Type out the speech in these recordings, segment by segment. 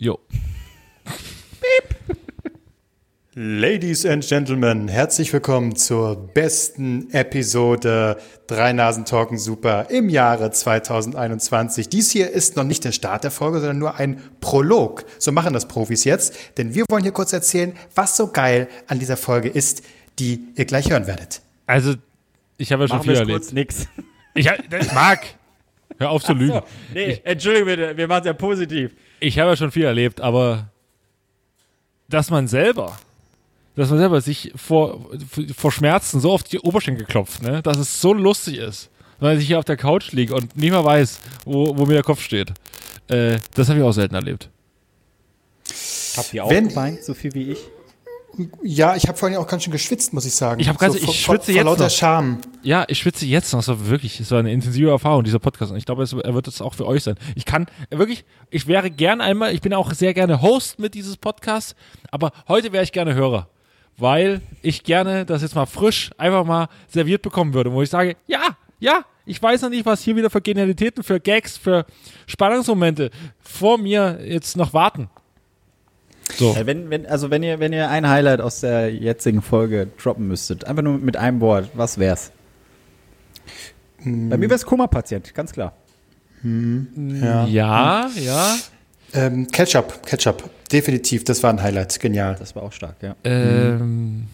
Jo. Ladies and Gentlemen, herzlich willkommen zur besten Episode Drei Nasen Talken Super im Jahre 2021. Dies hier ist noch nicht der Start der Folge, sondern nur ein Prolog. So machen das Profis jetzt, denn wir wollen hier kurz erzählen, was so geil an dieser Folge ist, die ihr gleich hören werdet. Also, ich habe ja schon Machen viel erlebt. kurz nix. Ich, Marc, hör auf zu lügen. Nee, entschuldige bitte, wir machen es ja positiv. Ich habe ja schon viel erlebt, aber dass man selber, dass man selber sich vor, vor Schmerzen so auf die Oberschenkel klopft, ne, dass es so lustig ist, weil ich hier auf der Couch liege und nicht mehr weiß, wo, wo mir der Kopf steht. Äh, das habe ich auch selten erlebt. Habt ihr auch Wenn- geweint, so viel wie ich? Ja, ich habe vorhin auch ganz schön geschwitzt, muss ich sagen. Ich hab ganz- ich vor, schwitze vor, jetzt vor lauter noch. Scham. Ja, ich schwitze jetzt noch. War wirklich, es war eine intensive Erfahrung, dieser Podcast. Und ich glaube, es, er wird es auch für euch sein. Ich kann wirklich, ich wäre gern einmal, ich bin auch sehr gerne Host mit dieses Podcasts, aber heute wäre ich gerne Hörer. Weil ich gerne das jetzt mal frisch einfach mal serviert bekommen würde, wo ich sage, ja, ja, ich weiß noch nicht, was hier wieder für Genialitäten, für Gags, für Spannungsmomente vor mir jetzt noch warten. So. Ja, wenn, wenn, also wenn ihr, wenn ihr ein Highlight aus der jetzigen Folge droppen müsstet, einfach nur mit einem Wort, was wär's? Bei mir wär's Koma-Patient, ganz klar. Ja. Ja, ja. Ähm, Ketchup, Ketchup. Definitiv, das war ein Highlight. Genial. Das war auch stark, ja. Ähm,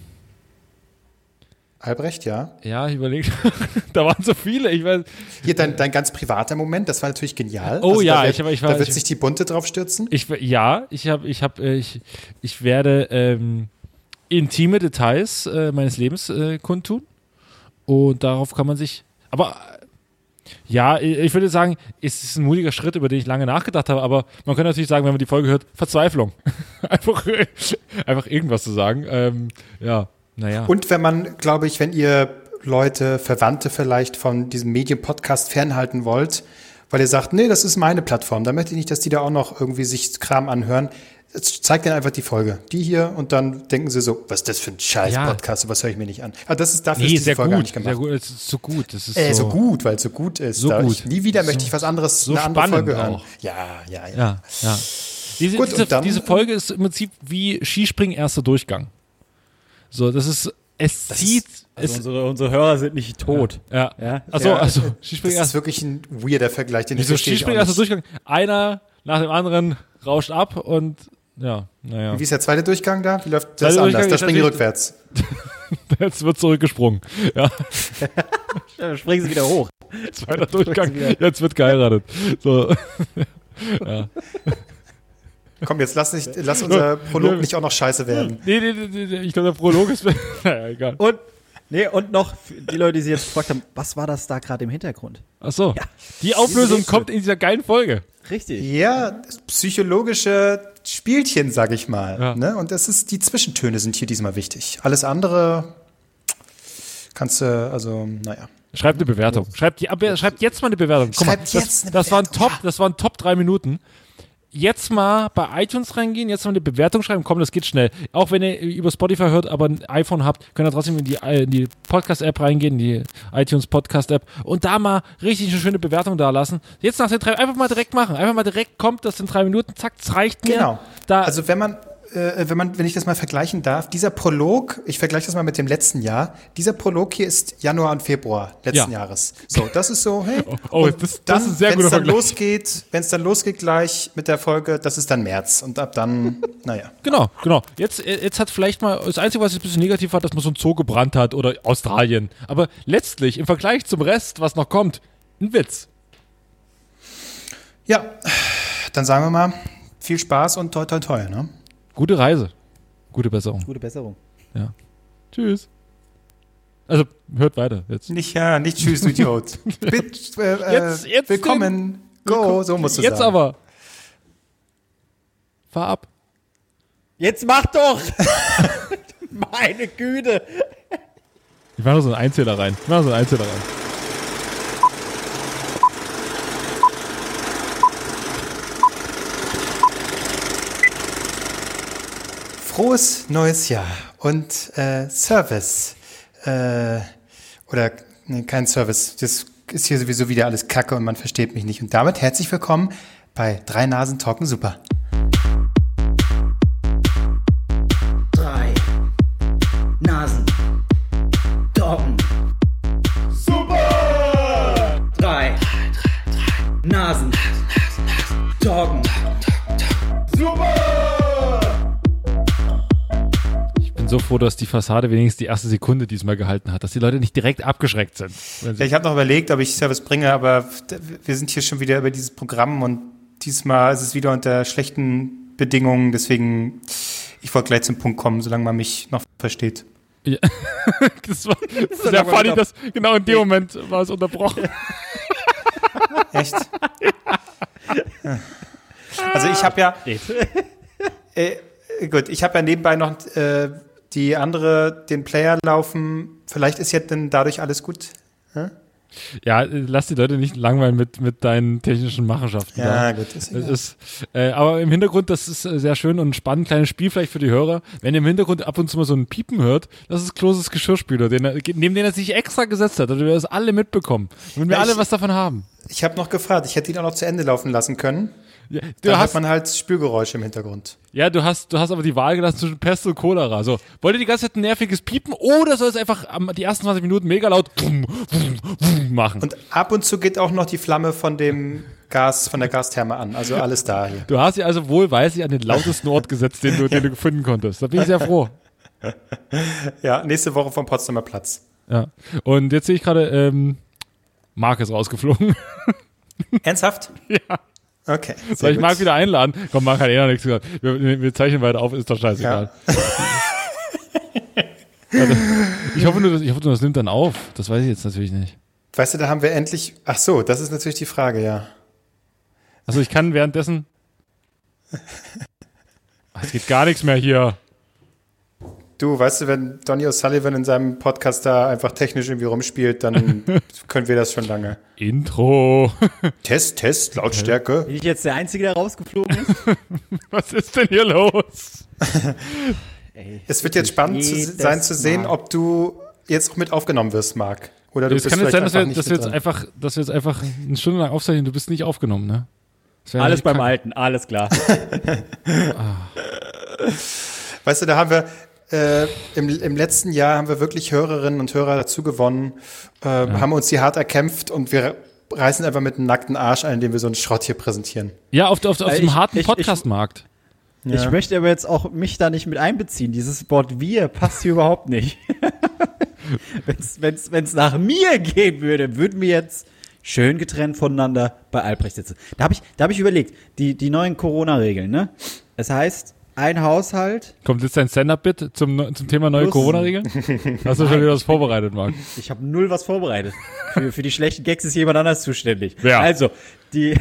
Albrecht, ja. ja, ich überlege. da waren so viele. Ich weiß, Hier dein, dein ganz privater Moment, das war natürlich genial. Oh ja, da wird, ich ich da war- wird ich- sich die Bunte drauf stürzen. Ich, ja, ich habe, ich habe, ich, ich werde ähm, intime Details äh, meines Lebens äh, kundtun und darauf kann man sich, aber äh, ja, ich ich würde sagen, es ist ein mutiger Schritt, über den ich lange nachgedacht habe, aber man könnte natürlich sagen, wenn man die Folge hört, Verzweiflung. einfach, einfach irgendwas zu sagen. Ähm, ja, naja. Und wenn man, glaube ich, wenn ihr Leute, Verwandte vielleicht von diesem Medienpodcast fernhalten wollt, weil ihr sagt, nee, das ist meine Plattform, da möchte ich nicht, dass die da auch noch irgendwie sich Kram anhören. Jetzt zeigt denen einfach die Folge. Die hier und dann denken sie so, was ist das für ein scheiß Ja. Was höre ich mir nicht an. Aber das ist dafür nee, ist diese sehr Folge gut, nicht gemacht. sehr gut, es ist so gut. Das ist Äh, so so, gut, weil es so gut ist. So gut. Ich, nie wieder möchte So- ich was anderes, so eine andere Folge hören. auch. Ja, ja, ja. Ja, ja. Diese, Gut, diese, dann- diese Folge ist im Prinzip wie Skispringen erster Durchgang. So, das ist, es zieht, Also es, unsere, unsere Hörer sind nicht tot. ja. Ja. Achso, Ja, also, Das Skispringen ist wirklich ein weirder Vergleich, den ich wieso verstehe ich Skispringen auch erster nicht. Durchgang? Einer nach dem anderen rauscht ab und, ja, naja. Wie ist der zweite Durchgang da? Wie läuft das Zweite anders? Durchgang Da ist springen die rückwärts. Jetzt wird zurückgesprungen. Ja, Ja, springen sie wieder hoch. zweiter Durchgang, jetzt wird geheiratet. So. ja. Komm, jetzt lass, nicht, lass unser Prolog nicht auch noch scheiße werden. Nee, nee, nee, nee, ich glaube, der Prolog ist, naja, egal. Und, nee, und noch für die Leute, die sich jetzt gefragt haben, was war das da gerade im Hintergrund? Achso, die Auflösung kommt in dieser geilen Folge. Richtig. Ja, psychologische Spielchen, sag ich mal. Ja. Ne? Und das ist, die Zwischentöne sind hier diesmal wichtig. Alles andere kannst du, also, naja. Schreibt eine Bewertung. Schreibt, die, schreibt jetzt mal eine Bewertung. Guck Schreibt mal, das, jetzt eine das waren Top, das waren Top drei Minuten. Jetzt mal bei iTunes reingehen, jetzt mal eine Bewertung schreiben. Komm, das geht schnell. Auch wenn ihr über Spotify hört, aber ein iPhone habt, könnt ihr trotzdem in die, in die Podcast-App reingehen, die iTunes Podcast-App und da mal richtig eine schöne Bewertung da lassen. Jetzt nach den drei, einfach mal direkt machen. Einfach mal direkt kommt, das sind drei Minuten, zack, das reicht mir. Genau. Da, Also wenn man, äh, wenn man, wenn ich das mal vergleichen darf, dieser Prolog, ich vergleiche das mal mit dem letzten Jahr, dieser Prolog hier ist Januar und Februar letzten Ja. Jahres. So, das ist so, hey. oh, und das- das dann, ist ein sehr wenn guter es dann Vergleich. losgeht, wenn es dann losgeht gleich mit der Folge, das ist dann März. Und ab dann, naja. Genau, genau. Jetzt, äh, jetzt hat vielleicht mal, das Einzige, was jetzt ein bisschen negativ war, dass man so ein Zoo gebrannt hat oder Australien. Aber letztlich, im Vergleich zum Rest, was noch kommt, ein Witz. Ja, dann sagen wir mal, viel Spaß und toi toi toi, ne? Gute Reise. Gute Besserung. Gute Besserung. Ja. Tschüss. Also, hört weiter jetzt. Nicht, ja, nicht tschüss, du Idiot. Bitte, äh, Jetzt- jetzt willkommen. Go, so musst du Jetzt sagen. aber. Fahr ab. Jetzt mach doch! Meine Güte! Ich mach noch so einen Einzähler rein. Ich mach noch so einen Einzähler rein. frohes neues Jahr und äh, Service. Äh, oder nee, kein Service. Das ist hier sowieso wieder alles Kacke und man versteht mich nicht. Und damit herzlich willkommen bei Drei Nasen Talken Super. Drei Nasen. Froh, dass die Fassade wenigstens die erste Sekunde diesmal gehalten hat, dass die Leute nicht direkt abgeschreckt sind. Ja, ich habe noch überlegt, ob ich Service bringe, aber wir sind hier schon wieder über dieses Programm und diesmal ist es wieder unter schlechten Bedingungen. Deswegen, ich wollte gleich zum Punkt kommen, solange man mich noch versteht. Das war sehr aber funny, dass genau in dem Moment war es unterbrochen. Echt? Also ich habe ja, äh, gut, ich habe ja nebenbei noch äh, die andere, den Player laufen. Vielleicht ist jetzt dann dadurch alles gut. Ja, äh, lass die Leute nicht langweilen mit, mit deinen technischen Machenschaften. da. Ja, gut. Ist ist, äh, aber im Hintergrund, das ist äh, sehr schön und ein spannend kleines Spiel vielleicht für die Hörer. Wenn ihr im Hintergrund ab und zu mal so ein Piepen hört, das ist Kloses Geschirrspüler, den er, neben den er sich extra gesetzt hat, damit wir das alle mitbekommen. Und wir Ja, alle ich- was davon haben. Ich habe noch gefragt, ich hätte ihn auch noch zu Ende laufen lassen können. Ja, Da du hört hast, man halt Spülgeräusche im Hintergrund. ja, du hast, du hast aber die Wahl gelassen zwischen Pest und Cholera. So, wollt ihr die ganze Zeit ein nerviges Piepen oder soll es einfach die ersten 20 Minuten mega laut machen? Und ab und zu geht auch noch die Flamme von dem Gas, von der Gastherme an. Also alles da hier. Du hast sie also wohlweislich an den lautesten Ort gesetzt, den du, den du gefunden konntest. Da bin ich sehr froh. Ja, nächste Woche vom Potsdamer Platz. Ja. Und jetzt sehe ich gerade, ähm, Marc ist rausgeflogen. Ernsthaft? Ja. Okay. Soll ich gut. Marc wieder einladen? Komm, Marc hat eh noch nichts gesagt. Wir, wir zeichnen weiter auf, ist doch scheißegal. Warte. Ich hoffe, nur, das, ich hoffe nur, das nimmt dann auf. Das weiß ich jetzt natürlich nicht. Weißt du, da haben wir endlich. Ach so, das ist natürlich die Frage, ja. Also ich kann währenddessen. Es geht gar nichts mehr hier. Du, weißt du, wenn Donny O'Sullivan in seinem Podcast da einfach technisch irgendwie rumspielt, dann können wir das schon lange. Intro. Test, Test, Lautstärke. Bin ich jetzt der Einzige, der rausgeflogen ist? Was ist denn hier los? Ey, Es wird jetzt spannend zu, sein zu sehen, Mal. ob du jetzt auch mit aufgenommen wirst, Marc. Oder du Es bist kann jetzt sein, dass wir, dass, wir jetzt einfach, dass wir jetzt einfach eine Stunde lang aufzeichnen. Du bist nicht aufgenommen, ne? Alles beim. Alten, alles klar. Weißt du, da haben wir äh, im, im letzten Jahr haben wir wirklich Hörerinnen und Hörer dazu gewonnen, äh, haben uns die hart erkämpft und wir reißen einfach mit einem nackten Arsch ein, indem wir so einen Schrott hier präsentieren. Ja, auf, auf, auf Äh, dem ich- harten ich- ich- Podcast-Markt. Ich möchte aber jetzt auch mich da nicht mit einbeziehen. Dieses Wort wir passt hier überhaupt nicht. wenn's, wenn's nach mir gehen würde, würden wir jetzt schön getrennt voneinander bei Albrecht sitzen. Da habe ich, da hab ich überlegt, die, die neuen Corona-Regeln, ne? Es heißt, ein Haushalt, Kommt jetzt dein Stand-Up-Bit zum, zum Thema neue Corona-Regeln? Hast du schon wieder was vorbereitet, Marc? ich habe null was vorbereitet. Für, für die schlechten Gags ist jemand anders zuständig. Wer? Also, die,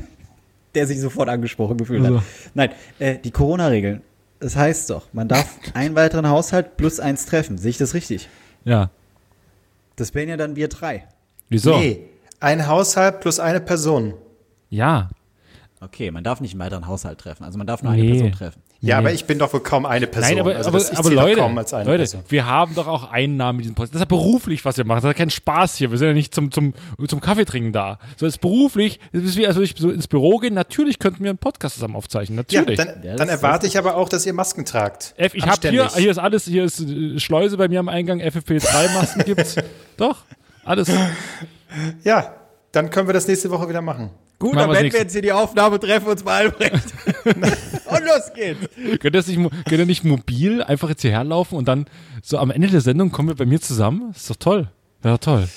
der sich sofort angesprochen gefühlt Also. hat. Nein, äh, die Corona-Regeln. Das heißt doch, man darf einen weiteren Haushalt plus eins treffen. Sehe ich das richtig? Ja. Das wären ja dann wir drei. Wieso? Nee, ein Haushalt plus eine Person. Ja. Okay, man darf nicht einen weiteren Haushalt treffen. Also man darf nur eine Nee. Person treffen. Ja, Nee. aber ich bin doch wohl kaum eine Person. Nein, aber, also aber, das, ich aber doch Leute, kaum als eine Leute Person. wir haben doch auch Einnahmen in diesem Podcast. Das ist ja beruflich, was wir machen. Das ist ja kein Spaß hier. Wir sind ja nicht zum, zum, zum Kaffeetrinken da. So ist beruflich, das ist wie, also ich so ins Büro gehen. Natürlich könnten wir einen Podcast zusammen aufzeichnen. Ja, Natürlich. dann, Ja, dann das- erwarte ich aber auch, dass ihr Masken tragt. F, ich habe hier, hier ist alles, hier ist äh, Schleuse bei mir am Eingang, FFP3-Masken gibt's. Doch, alles. Ja, dann können wir das nächste Woche wieder machen. Gut, Machen dann werden nächste- wir jetzt hier die Aufnahme treffen uns bei Albrecht. Und los geht's. Könnt ihr, nicht, könnt ihr nicht mobil einfach jetzt hierher laufen und dann so am Ende der Sendung kommen wir bei mir zusammen? Das ist doch toll. Wäre doch toll.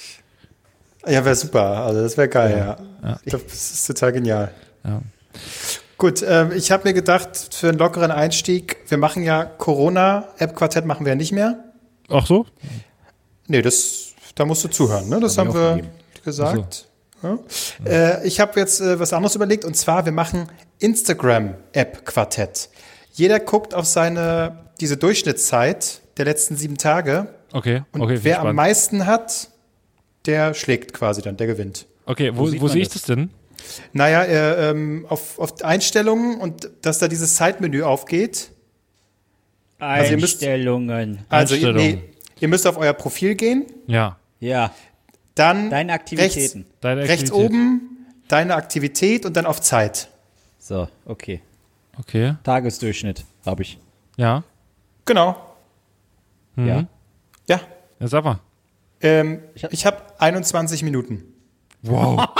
Ja, wäre super. Also das wäre geil, ja. Ich glaube, das ist total genial. Ja. Gut, ähm, ich habe mir gedacht, für einen lockeren Einstieg, wir machen ja Corona-App-Quartett machen wir ja nicht mehr. Ach so? Nee, das, da musst du zuhören, ne? Das Hab haben wir aufgegeben. gesagt. Ja. Äh, ich habe jetzt äh, was anderes überlegt und zwar, wir machen Instagram-App-Quartett. Jeder guckt auf seine, diese Durchschnittszeit der letzten sieben Tage Okay, und okay. wer am meisten hat, der schlägt quasi dann, der gewinnt. Okay, wo, wo man sehe ich das? denn? Naja, äh, ähm, auf, auf Einstellungen und dass da dieses Zeitmenü aufgeht. Also ihr müsst- Einstellungen. Also ihr, Einstellungen. nee, ihr müsst auf euer Profil gehen, Ja. Ja, dann deine Aktivitäten. Deine rechts, rechts Aktivität. oben deine Aktivität und dann auf Zeit. So, okay. Okay. Tagesdurchschnitt habe ich. Ja. Genau. Mhm. Ja. Ja. Ja, sag mal. Ähm, Ich hab- habe 21 Minuten. Wow.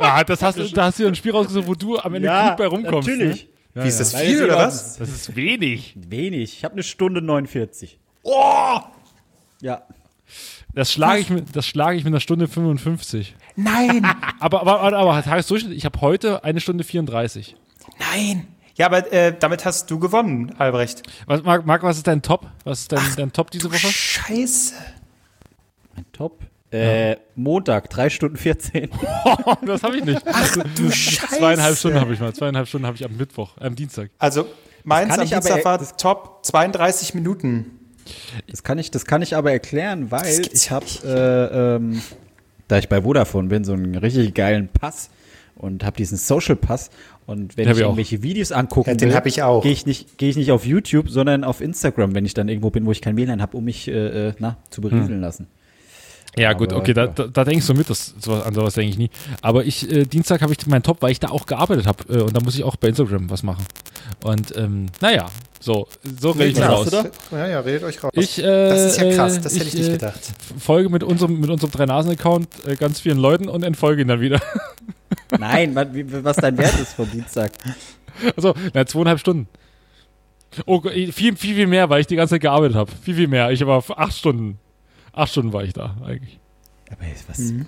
Ah, das hast, du- da hast du dir ein Spiel rausgesucht, wo du am Ende gut bei rumkommst. natürlich. Ne? Ja, Wie ist das Weil viel oder was? Das ist wenig. Wenig. Ich habe eine Stunde 49. Oh! Ja. Das schlage ich, mit- das schlage ich mit einer Stunde 55. Nein! Aber, aber, aber, aber Tagesdurchschnitt, ich habe heute eine Stunde 34. Nein! Ja, aber äh, damit hast du gewonnen, Albrecht. Was, Marc, Marc, was ist dein Top? Was ist dein, dein Top diese Woche? Scheiße. Mein Top. Äh, Montag, 3 Stunden 14. das habe ich nicht. Du Scheiße. Zweieinhalb Stunden habe ich mal. Zweieinhalb Stunden habe ich am Mittwoch, am Dienstag. Also, meins am ich aber- Dienstag war top 32 Minuten. Das kann ich, das kann ich aber erklären, weil ich habe, äh, ähm, da ich bei Vodafone bin, so einen richtig geilen Pass und habe diesen Social Pass. Und wenn Den ich ich auch. irgendwelche Videos angucken Ja, den will, hab ich auch. gehe ich nicht, gehe ich nicht auf YouTube, sondern auf Instagram, wenn ich dann irgendwo bin, wo ich kein WLAN habe, um mich äh, äh, na, zu berieseln lassen. Ja, gut, Aber, okay, da, ja. da, da denkst du mit, das, sowas, an sowas denke ich nie. Aber ich, äh, Dienstag habe ich meinen Top, weil ich da auch gearbeitet habe äh, und da muss ich auch bei Instagram was machen. Und ähm, naja, so, so rede ich mich raus. oder? Ja, ja, redet euch raus. Ich, äh, das ist ja krass, das äh, hätte ich ich, nicht äh, gedacht. Folge mit unserem, mit unserem Drei-Nasen-Account äh, ganz vielen Leuten und entfolge ihn dann wieder. Nein, was, wie- was dein Wert ist vom Dienstag. Also, na, zweieinhalb Stunden. Oh, viel, viel, viel mehr, weil ich die ganze Zeit gearbeitet habe. Viel, viel mehr. Ich war acht Stunden. Acht Stunden war ich da eigentlich. Aber was? Mhm.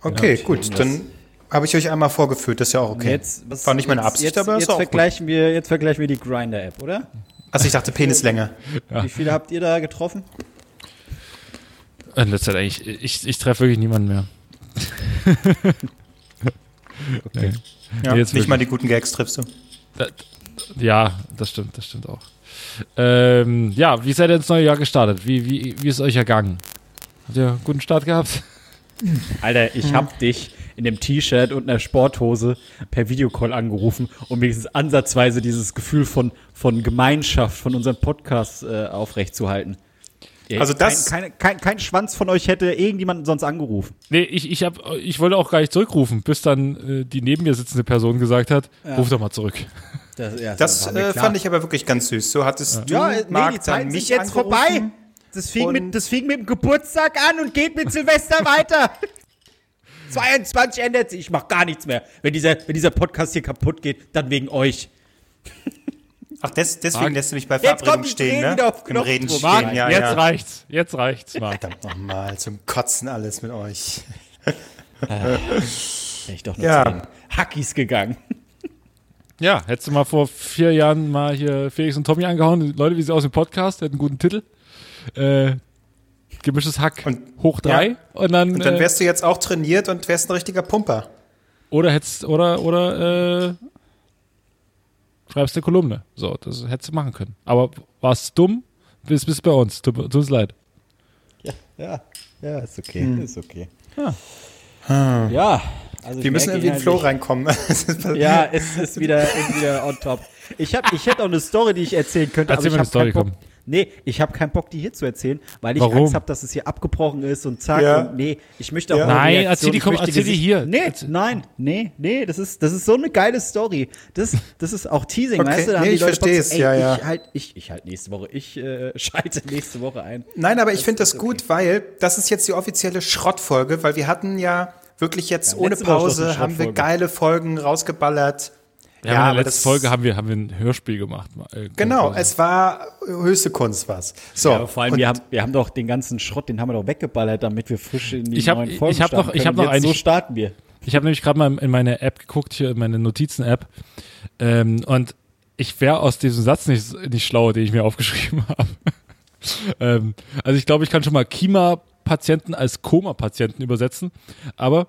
Okay, gut, dann habe ich euch einmal vorgeführt, das ist ja auch okay. Jetzt, was, War nicht meine jetzt- Absicht, jetzt, aber ist jetzt auch gut. vergleichen wir, jetzt vergleichen wir die Grinder-App, oder? Also ich dachte Penislänge. Wie viele habt ihr da getroffen? In letzter Zeit eigentlich, ich, ich treffe wirklich niemanden mehr. okay. Ja, Jetzt nicht wirklich. mal die guten Gags triffst du. Ja, das stimmt, das stimmt auch. Ähm, ja, wie seid ihr ins neue Jahr gestartet? Wie, wie, wie ist euch ergangen? Habt ihr einen guten Start gehabt? Alter, ich hab dich in dem T-Shirt und einer Sporthose per Videocall angerufen, um wenigstens ansatzweise dieses Gefühl von, von Gemeinschaft, von unserem Podcast äh, aufrechtzuhalten. Ja, Also das- Kein, kein, kein, kein Schwanz von euch hätte irgendjemanden sonst angerufen. Nee, ich, ich, hab, ich wollte auch gar nicht zurückrufen, bis dann äh, die neben mir sitzende Person gesagt hat, ruf doch mal zurück. Das, ja, Das mir äh, fand ich aber wirklich ganz süß. So hattest du, Ja, nee, Marc, die dann Zeiten sind jetzt vorbei. Das fing, mit, das fing mit dem Geburtstag an und geht mit Silvester weiter. 22 ändert sich. Ich mach gar nichts mehr. Wenn dieser, wenn dieser Podcast hier kaputt geht, dann wegen euch. Ach, des, deswegen Marc, lässt du mich bei Verabredung stehen, ne? wieder auf Im. Reden Marc, stehen, ja, jetzt ja. reicht's, jetzt reicht's, Marc. Verdammt nochmal, zum Kotzen alles mit euch. Wäre ich doch nur Ja. zu den Hackies gegangen. Ja, hättest du mal vor vier Jahren mal hier Felix und Tommy angehauen. Leute, wie sie aus dem Podcast, hätten einen guten Titel. Äh, gemischtes Hack Und- hoch drei. ja. Und dann, Und dann äh, wärst du jetzt auch trainiert und wärst ein richtiger Pumper. oder hättest, oder, oder, äh, schreibst eine Kolumne. So, das hättest du machen können. Aber warst dumm, bist, bist bei uns. Tut, tut uns leid. Ja, ja, ja, ist okay, ist okay. Ja, also ich Wir müssen irgendwie in den Flow inhaltlich- reinkommen. Ja, es ist wieder, ist wieder on top. Ich, hab, ich hätte auch eine Story, die ich erzählen könnte, Erzähl aber mal ich eine habe Story, komm. Nee, ich habe keinen Bock, die hier zu erzählen, weil ich Warum? Angst habe, dass es hier abgebrochen ist und zack Ja. und nee, ich möchte auch Ja. Nein, Reaktion, erzähl die, ich komm, erzähl die hier. Nee, nein, nee, nee, das ist, das ist so eine geile Story. Das, das ist auch Teasing, Okay, weißt du? Da nee, haben die ich Leute verstehe es, ey, ja, ja. Ich halt, ich, ich halt nächste Woche, ich äh, schalte nächste Woche ein. Nein, aber ich Das finde das gut, weil das ist jetzt die offizielle Schrottfolge, weil wir hatten ja wirklich jetzt Ja, ohne Pause, haben wir geile Folgen rausgeballert. Ja, in der letzten Folge haben wir, haben wir ein Hörspiel gemacht. Äh, Genau, es war höchste Kunst was. So, Ja, aber vor allem, wir haben, wir haben doch den ganzen Schrott, den haben wir doch weggeballert, damit wir frisch in die Ich hab- neuen Folgen ich hab starten noch- ich können. hab noch Jetzt So starten wir. Ich habe nämlich gerade mal in meine App geguckt, hier in meine Notizen-App. Ähm, und ich wäre aus diesem Satz nicht, nicht schlau, den ich mir aufgeschrieben habe. ähm, also ich glaube, ich kann schon mal Kima-Patienten als Koma-Patienten übersetzen. Aber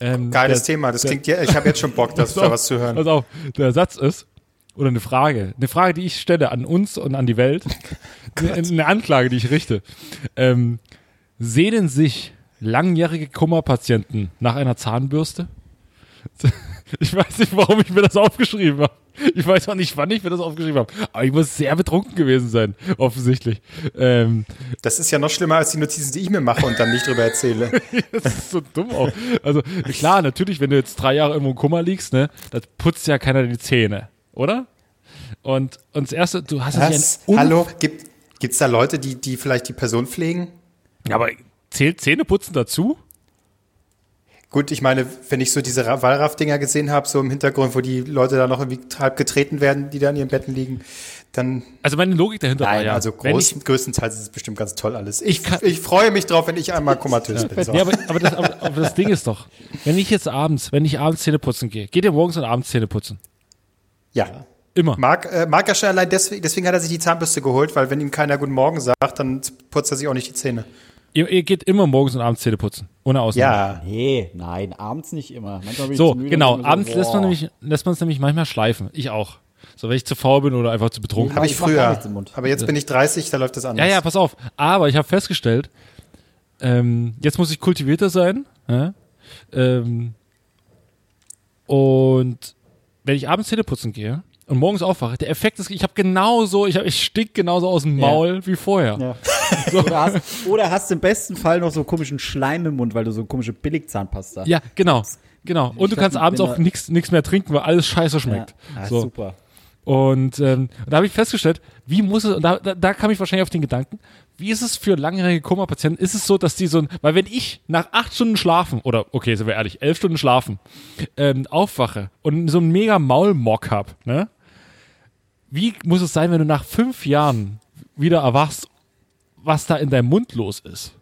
ähm, geiles der, Thema. Das klingt ja, ich habe jetzt schon Bock, das, da was zu hören. Pass auf, der Satz ist, oder eine Frage, eine Frage, die ich stelle an uns und an die Welt, eine, eine Anklage, die ich richte. Ähm, sehnen sich langjährige Kummerpatienten nach einer Zahnbürste? Ich weiß nicht, warum ich mir das aufgeschrieben habe. Ich weiß auch nicht, wann ich mir das aufgeschrieben habe. Aber ich muss sehr betrunken gewesen sein, offensichtlich. Ähm, Das ist ja noch schlimmer als die Notizen, die ich mir mache und dann nicht drüber erzähle. das ist so dumm auch. Also klar, natürlich, wenn du jetzt drei Jahre irgendwo im Kummer liegst, ne, das putzt ja keiner die Zähne, oder? Und, und das Erste, du hast Was? ein Hallo? Gibt es da Leute, die, die vielleicht die Person pflegen? Ja, aber zählt Zähneputzen dazu? Gut, ich meine, wenn ich so diese Ra- Wallraff-Dinger gesehen habe, so im Hintergrund, wo die Leute da noch irgendwie halb getreten werden, die da in ihren Betten liegen, dann Also meine Logik dahinter war Nein, ja, also groß, ich, größtenteils ist es bestimmt ganz toll alles. Ich, kann- ich freue mich drauf, wenn ich einmal komatös bin. So. Ja, aber, aber, das, aber, aber das Ding ist doch, wenn ich jetzt abends, wenn ich abends Zähne putzen gehe, geht ihr morgens und abends Zähne putzen? ja. Immer. Marc, äh, Marc ja schon allein deswegen, deswegen hat er sich die Zahnbürste geholt, weil wenn ihm keiner Guten Morgen sagt, dann putzt er sich auch nicht die Zähne. Ihr, ihr geht immer morgens und abends Zähne putzen. Ohne Ausnahme. Ja, Nee, nein, abends nicht immer. Bin So, genau. bin Abends so, lässt man nämlich, lässt man es nämlich manchmal schleifen. Ich auch. So, wenn ich zu faul bin oder einfach zu betrunken. habe ich ich früher. nichts im Mund. Aber jetzt bin ich 30, da läuft das anders. Ja, ja, pass auf. Aber ich habe festgestellt, ähm, jetzt muss ich kultivierter sein. Ja? Ähm, und wenn ich abends Zähne putzen gehe und morgens aufwache, der Effekt ist, ich habe genauso, ich, hab, ich stink genauso aus dem Ja. Maul wie vorher. Ja. Oder, hast, oder hast im besten Fall noch so komischen Schleim im Mund, weil du so komische Billigzahnpasta Ja, genau. Genau. Und du kannst abends auch nichts mehr trinken, weil alles scheiße schmeckt. Ja, so. super. Und ähm, da habe ich festgestellt, wie muss es, und da, da, da kam ich wahrscheinlich auf den Gedanken, wie ist es für langjährige Koma-Patienten? Ist es so, dass die so ein, weil wenn ich nach acht Stunden schlafen, oder okay, sind wir ehrlich, elf Stunden schlafen, ähm, aufwache und so einen mega Maulmock hab, ne? Wie muss es sein, wenn du nach fünf Jahren wieder erwachst, was da in deinem Mund los ist?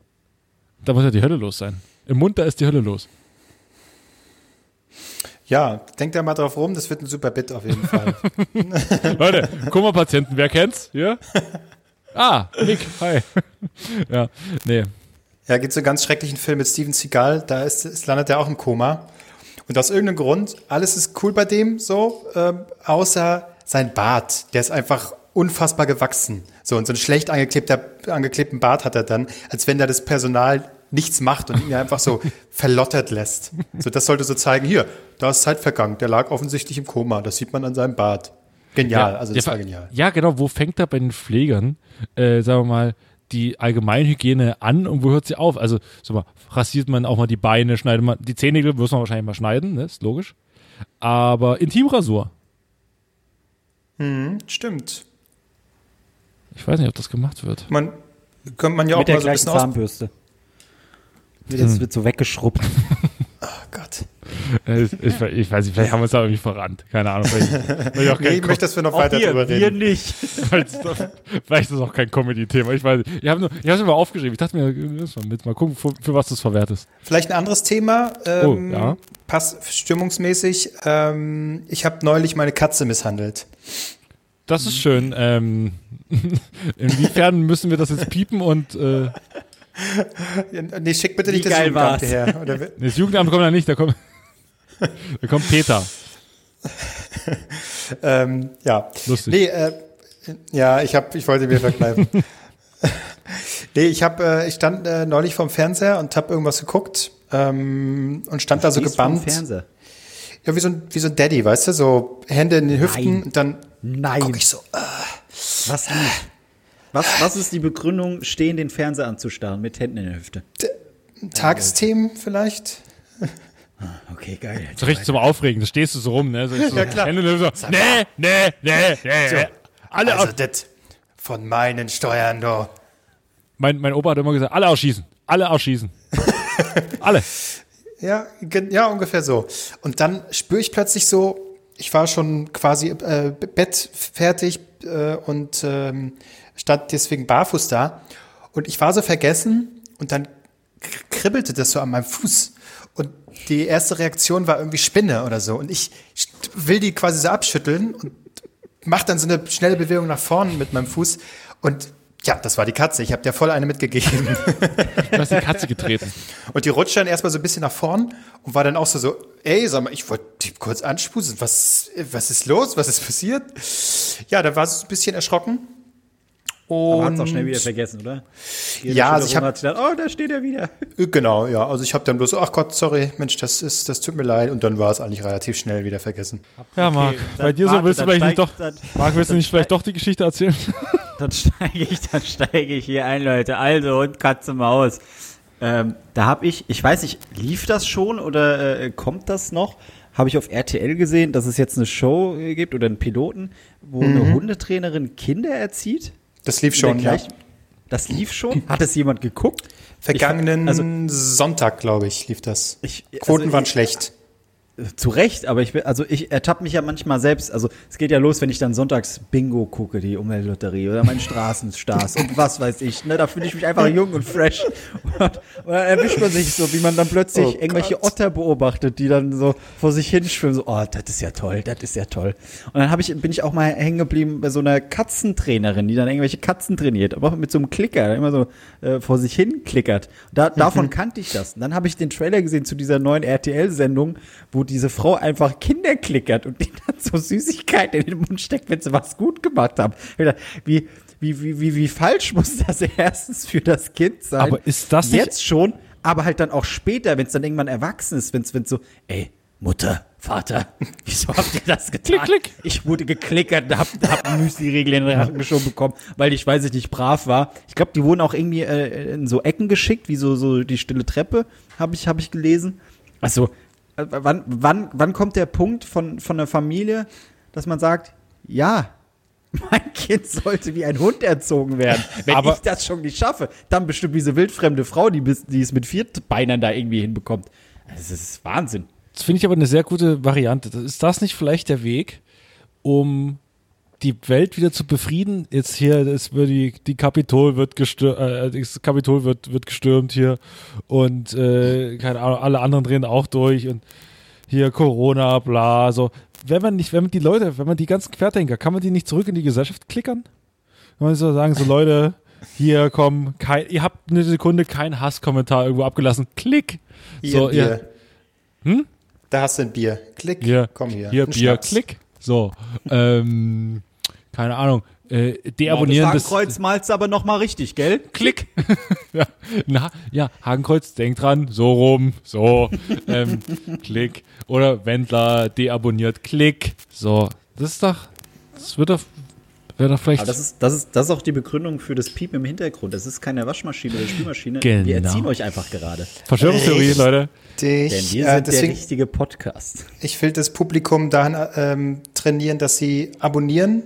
Da muss ja die Hölle los sein. Im Mund, da ist die Hölle los. Ja, denkt da mal drauf rum, das wird ein super Bit auf jeden Fall. Leute, Koma-Patienten, wer kennt's? Hier? Ah, Nick, hi. ja, nee. ja, gibt so einen ganz schrecklichen Film mit Steven Seagal, da ist, ist, landet er auch im Koma. Und aus irgendeinem Grund, alles ist cool bei dem so, ähm, außer sein Bart. Der ist einfach unfassbar gewachsen. So, und so einen schlecht angeklebter, angeklebten Bart hat er dann, als wenn da das Personal nichts macht und ihn einfach so verlottert lässt. So, das sollte so zeigen, hier, da ist Zeit vergangen. Der lag offensichtlich im Koma. Das sieht man an seinem Bart. Genial, also das ja, war genial. Ja, genau. Wo fängt da bei den Pflegern, äh, sagen wir mal, die Allgemeinhygiene an und wo hört sie auf? Also, sag mal, rasiert man auch mal die Beine, schneidet man, die Zehennägel muss man wahrscheinlich mal schneiden, ne? ist logisch. Aber Intimrasur, Stimmt. Ich weiß nicht, ob das gemacht wird. Man, könnte man ja auch Mit der mal so ein. Zahnbürste. Das wird so weggeschrubbt. Oh Gott. Äh, ich, ich, ich weiß nicht, vielleicht haben wir uns da irgendwie verrannt. Keine Ahnung. Vielleicht, vielleicht, auch Nee, ich möchte, dass wir noch weiter drüber reden. nicht. vielleicht, ist das, vielleicht ist das auch kein Comedy-Thema. Ich weiß nicht. Ich habe es mir mal aufgeschrieben. Ich dachte mir, mal mit. Mal gucken, für, für was das verwehrt ist. Vielleicht ein anderes Thema. Ähm, Oh, ja. Pass stimmungsmäßig. Ähm, ich habe neulich meine Katze misshandelt. Das ist schön. Ähm, inwiefern müssen wir das jetzt piepen und äh, Nee, schick bitte nicht das Jugendamt war's? her. Oder, wir- das Jugendamt kommt da nicht, da kommt, da kommt Peter. ähm, ja. Lustig. Nee, äh, ja, ich, hab, ich wollte mir verkneifen. nee, ich, hab, äh, ich stand äh, neulich vorm Fernseher und habe irgendwas geguckt ähm, und stand da so Stehst vorm gebannt. Fernseher. Ja, wie so, ein, wie so ein Daddy, weißt du? So Hände in den Hüften Nein. und dann Nein. guck ich so, äh, Was nicht? Was, was ist die Begründung, stehen den Fernseher anzustarren mit Händen in der Hüfte? Tagesthemen vielleicht? Okay, geil. So richtig zum Aufregen, da stehst du so rum, ne? So, so Ja, klar. Hände in der Luft, so, nee, nee, nee, nee. So. Alle Also das von meinen Steuern, du. mein, mein Opa hat immer gesagt, alle ausschießen. Alle ausschießen. alle. Ja, ja, ungefähr so. Und dann spüre ich plötzlich so, ich war schon quasi äh, Bett fertig äh, und ähm, stand deswegen barfuß da. Und ich war so vergessen und dann kribbelte das so an meinem Fuß. Und die erste Reaktion war irgendwie Spinne oder so. Und ich will die quasi so abschütteln und mache dann so eine schnelle Bewegung nach vorne mit meinem Fuß. Und ja, das war die Katze. Ich habe der voll eine mitgegeben. Du hast die Katze getreten. Und die rutscht dann erstmal so ein bisschen nach vorn und war dann auch so, so ey, sag mal, ich wollte die kurz anspusen. Was, was ist los? Was ist passiert? Ja, da war sie so ein bisschen erschrocken. Aber hat's Und auch schnell wieder vergessen, oder? Jede Ja, also ich Schilderung hab- hat gedacht, oh, da steht er wieder. Äh, Genau, ja. Also ich habe dann bloß, so, ach Gott, sorry, Mensch, das ist, das tut mir leid. Und dann war es eigentlich relativ schnell wieder vergessen. Ja, Marc, bei dir so willst du vielleicht nicht doch, steigt- dann- Marc, willst du nicht vielleicht doch die Geschichte erzählen? Dann steige ich, dann steige ich hier ein, Leute. Also, und Katze Maus. Ähm, da habe ich, ich weiß nicht, lief das schon oder äh, kommt das noch? Habe ich auf RTL gesehen, dass es jetzt eine Show äh, gibt oder einen Piloten, wo eine Hundetrainerin Kinder erzieht? Das lief schon, ja. Das lief schon? Hat es jemand geguckt? Vergangenen also- Sonntag, glaube ich, lief das. Ich- also Quoten waren ich- schlecht. Zu Recht, aber ich bin, also ich ertappe mich ja manchmal selbst. Also es geht ja los, wenn ich dann sonntags Bingo gucke, die Umweltlotterie oder meinen Straßenstars und was weiß ich. Ne, da fühle ich mich einfach jung und fresh. Und, und dann erwischt man sich so, wie man dann plötzlich Oh irgendwelche Gott. Otter beobachtet, die dann so vor sich hinschwimmen. So, oh, das ist ja toll, das ist ja toll. Und dann hab ich, bin ich auch mal hängen geblieben bei so einer Katzentrainerin, die dann irgendwelche Katzen trainiert, aber mit so einem Klicker, der immer so äh, vor sich hin klickert. Da, davon kannte ich das. Und dann habe ich den Trailer gesehen zu dieser neuen RTL-Sendung, wo diese Frau einfach Kinder klickert und denen dann so Süßigkeiten in den Mund steckt, wenn sie was gut gemacht haben. Hab Wie, wie, wie, wie, wie falsch muss das erstens für das Kind sein? Aber ist das Jetzt schon, aber halt dann auch später, wenn es dann irgendwann erwachsen ist, wenn es so, ey, Mutter, Vater, wieso habt ihr das getan? Klick, klick. Ich wurde geklickert, hab, hab einen Müsli-Riegel in den Rachen geschoben bekommen, weil ich, weiß ich nicht, brav war. Ich glaube, die wurden auch irgendwie äh, in so Ecken geschickt, wie so, so die stille Treppe, habe ich, hab ich gelesen. Also, wann, wann, wann kommt der Punkt von, von der Familie, dass man sagt, ja, mein Kind sollte wie ein Hund erzogen werden. Wenn Aber- ich das schon nicht schaffe, dann bestimmt diese wildfremde Frau, die, bis, die es mit vier Beinern da irgendwie hinbekommt. Das ist Wahnsinn. Das finde ich aber eine sehr gute Variante. Ist das nicht vielleicht der Weg, um die Welt wieder zu befrieden? Jetzt hier, das wird die, die Kapitol wird gestürmt, äh, das Kapitol wird, wird gestürmt hier und äh, keine Ahnung, alle anderen drehen auch durch und hier Corona, bla, so. Wenn man nicht, wenn man die Leute, wenn man die ganzen Querdenker, kann man die nicht zurück in die Gesellschaft klickern? Kann man so sagen, so Leute, hier kommen, kein, ihr habt eine Sekunde keinen Hasskommentar irgendwo abgelassen. Klick. Hier so, ein ihr- Bier. Hm? Da hast du ein Bier. Klick. Hier, Komm hier. Hier, Bier, Schnaps. Klick. So, ähm, keine Ahnung. Äh, deabonnieren das des, Hakenkreuz malst du aber noch mal richtig, gell? Klick. ja, na, ja, Hakenkreuz, denk dran, so rum, so, ähm, Klick. Oder Wendler deabonniert, Klick. So, das ist doch, das wird doch, wäre doch vielleicht. Aber das ist, das, ist, das ist auch die Begründung für das Piepen im Hintergrund. Das ist keine Waschmaschine oder Spülmaschine. Genau. Wir erziehen euch einfach gerade. Verschwörungstheorie? Leute. Denn Dich, wir äh, sind der deswegen, richtige Podcast. ich will das Publikum dahin ähm, trainieren, dass sie abonnieren,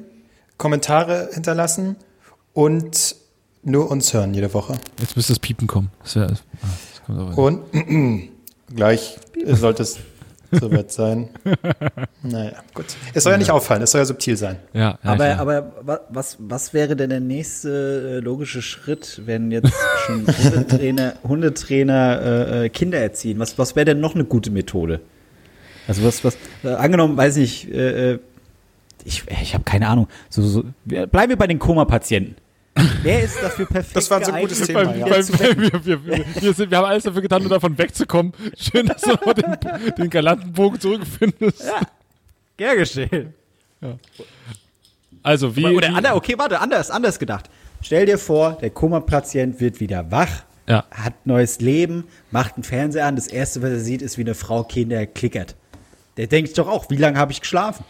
Kommentare hinterlassen und nur uns hören jede Woche. Jetzt müsste das Piepen kommen. Das wär, ah, das kommt aber nicht. Und gleich sollte es soweit sein. Naja, gut. Es soll ja nicht auffallen, es soll ja subtil sein. ja, ja, Aber, aber wa- was, was wäre denn der nächste äh, logische Schritt, wenn jetzt schon Hundetrainer, Hundetrainer äh, äh, Kinder erziehen? Was, was wäre denn noch eine gute Methode? Also was, was, äh, angenommen, weiß ich, äh, äh, ich, ich habe keine Ahnung. So, so, bleiben wir bei den Koma-Patienten. Wer ist dafür perfekt Das war so ein gutes geeignet, Thema, ja. wir, wir, wir, sind, wir haben alles dafür getan, um davon wegzukommen. Schön, dass du noch den, den galanten Bogen zurückfindest. Gern geschehen. Also, wie. Oder ander, okay, warte, anders, anders gedacht. Stell dir vor, der Koma-Patient wird wieder wach, Ja. hat neues Leben, macht einen Fernseher an. Das erste, was er sieht, ist, wie eine Frau Kinder klickert. Der denkt doch auch, wie lange habe ich geschlafen?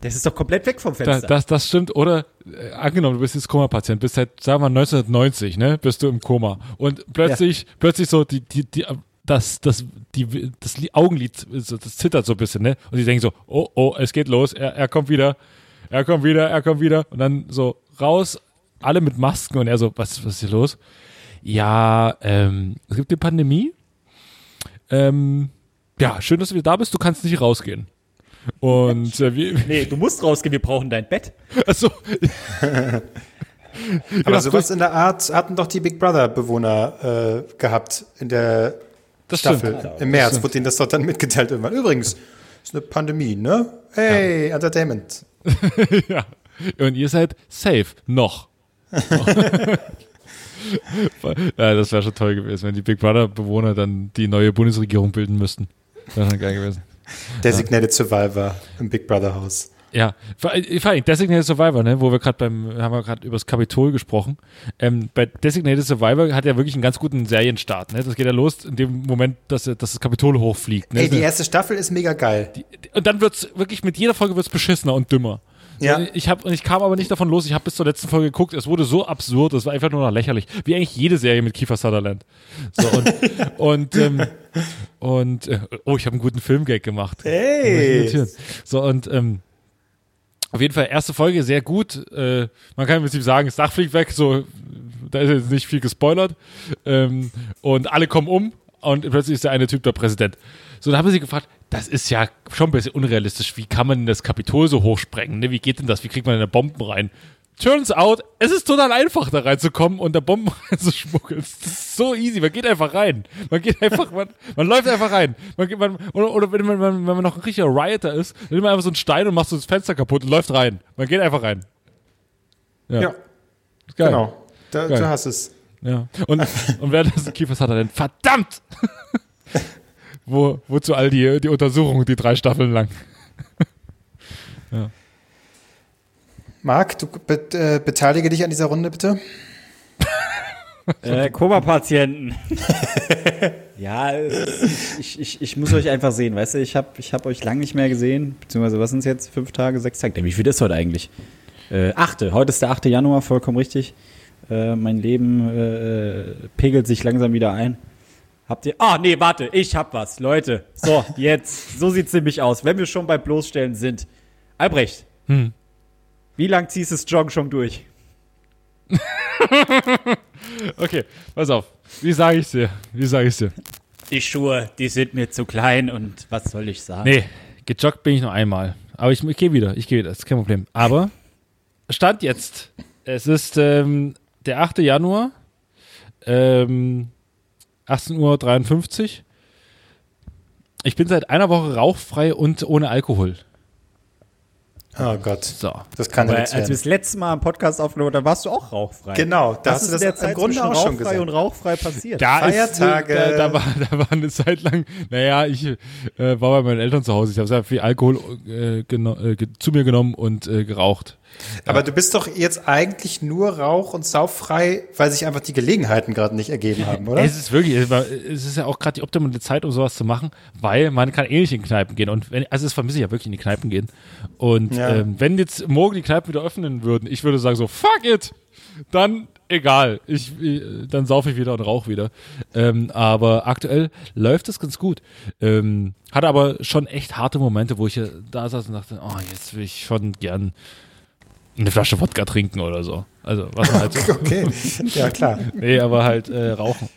Das ist doch komplett weg vom Da, Fenster. das, das stimmt. Oder äh, angenommen, du bist jetzt Koma-Patient, bist seit, sagen wir mal, 1990, ne? Bist du im Koma. Und plötzlich, plötzlich so die, die, die, das, das, die, das Li- Augenlid, das zittert so ein bisschen, ne? Und die denken so, oh, oh, es geht los, er, er kommt wieder, er kommt wieder, er kommt wieder. Und dann so raus, alle mit Masken und er so, was, was ist hier los? Ja, ähm, es gibt eine Pandemie. Ähm, ja, schön, dass du wieder da bist, du kannst nicht rausgehen. Und äh, wie, nee, du musst rausgehen, wir brauchen dein Bett. also, Aber Ja, sowas in der Art hatten doch die Big Brother-Bewohner äh, gehabt in der das Staffel. stimmt. Im März wurde denen das doch dann mitgeteilt irgendwann. Übrigens, ist eine Pandemie, ne? Hey, Entertainment. ja. Und ihr seid safe. Noch. ja, das wäre schon toll gewesen, wenn die Big Brother-Bewohner dann die neue Bundesregierung bilden müssten. Das geil gewesen. Designated Survivor im Big Brother Haus. Ja, vor allem Designated Survivor, ne, wo wir gerade beim, haben wir gerade über das Kapitol gesprochen. Ähm, bei Designated Survivor hat er wirklich einen ganz guten Serienstart. Ne? Das geht ja los in dem Moment, dass, dass das Kapitol hochfliegt. Ne? Ey, die erste Staffel ist mega geil. und dann wird's wirklich mit jeder Folge wird's beschissener und dümmer. Ja. Ich hab, und ich kam aber nicht davon los. Ich habe bis zur letzten Folge geguckt. Es wurde so absurd. Es war einfach nur noch lächerlich. Wie eigentlich jede Serie mit Kiefer Sutherland. So, und, und, ähm, und äh, oh, ich habe einen guten Filmgag gemacht. Hey. So, und ähm, auf jeden Fall, erste Folge sehr gut. Äh, man kann im Prinzip sagen, das Dach fliegt weg, so da ist jetzt nicht viel gespoilert. Ähm, und alle kommen um und plötzlich ist der eine Typ der Präsident. So, dann haben sie gefragt, das ist ja schon ein bisschen unrealistisch. Wie kann man denn das Kapitol so hochsprengen? Ne? Wie geht denn das? Wie kriegt man denn da Bomben rein? Turns out, es ist total einfach, da reinzukommen und da Bomben reinzuschmuggeln. Das ist so easy. Man geht einfach rein. Man geht einfach, man, man läuft einfach rein. Man geht, man, oder, oder wenn, man, wenn man noch ein richtiger Rioter ist, dann nimmt man einfach so einen Stein und macht so das Fenster kaputt und läuft rein. Man geht einfach rein. Ja, geil. genau. Da, du hast es. Ja. Und, und währenddessen Kiefers hat er denn, verdammt! Wo, wozu all die, die Untersuchungen, die drei Staffeln lang. Marc, du be äh, beteilige dich an dieser Runde bitte. Äh, Koma-Patienten. ja, ich, ich, ich muss euch einfach sehen, weißt du, ich habe ich hab euch lang nicht mehr gesehen, beziehungsweise was sind es jetzt? Fünf Tage, sechs Tage? Wie viel ist heute eigentlich? Äh, achte, heute ist der 8. Januar, vollkommen richtig. Äh, mein Leben äh, pegelt sich langsam wieder ein. Habt ihr. Ah, nee, warte, ich hab was, Leute. So, jetzt. So sieht's nämlich aus, wenn wir schon bei Bloßstellen sind. Albrecht. Wie lang ziehst du Joggen schon durch? Okay, pass auf. Wie sage ich dir? Wie sage ich dir? Die Schuhe, die sind mir zu klein und was soll ich sagen? Nee, gejoggt bin ich nur einmal. Aber ich, ich gehe wieder, ich gehe wieder, ist kein Problem. Aber, Stand jetzt. Es ist ähm, der 8. Januar, ähm, 18.53 Uhr. Ich bin seit einer Woche rauchfrei und ohne Alkohol. Oh Gott. So. Das kann ja Weil, nichts als wir das letzte Mal im Podcast aufgenommen haben, da warst du auch rauchfrei. Genau, da Das hast ist das in der im Zeit Grunde zwischen auch schon rauchfrei gesagt. und rauchfrei passiert. Da Feiertage. Ist, äh, da, da, war, da war eine Zeit lang, naja, ich äh, war bei meinen Eltern zu Hause. Ich habe sehr viel Alkohol äh, äh, zu mir genommen und äh, geraucht. Aber du bist doch jetzt eigentlich nur rauch- und sauffrei, weil sich einfach die Gelegenheiten gerade nicht ergeben haben, oder? Es ist wirklich, es ist ja auch gerade die optimale Zeit, um sowas zu machen, weil man kann eh nicht in Kneipen gehen. Und wenn, also das vermisse ich ja wirklich in die Kneipen gehen. Und Ja. ähm, wenn jetzt morgen die Kneipen wieder öffnen würden, ich würde sagen so, fuck it! Dann egal. Ich, ich, dann saufe ich wieder und rauche wieder. Ähm, aber aktuell läuft es ganz gut. Ähm, hatte aber schon echt harte Momente, wo ich da saß und dachte, oh, jetzt will ich schon gern eine Flasche Wodka trinken oder so. Also was man halt so Okay, ja klar. Nee, aber halt äh, Rauchen.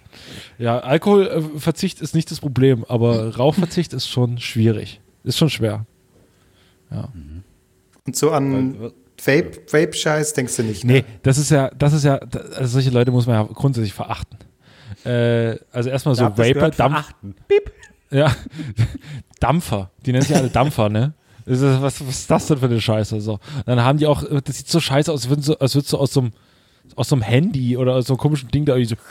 Ja, Alkoholverzicht ist nicht das Problem, aber Rauchverzicht ist schon schwierig. Ist schon schwer. Und so an Vape, Vape-Scheiß denkst du nicht, ne? Nee, das ist ja, das ist ja, also solche Leute muss man ja grundsätzlich verachten. Äh, also erstmal so Vapor? Dampf, Verachten. Piep. ja, Dampfer, die nennen sich alle Dampfer, ne? Was, was ist das denn für eine Scheiße? So. Dann haben die auch, das sieht so scheiße aus, als so, als würdest du aus so einem, aus so einem Handy oder aus so einem komischen Ding da irgendwie so.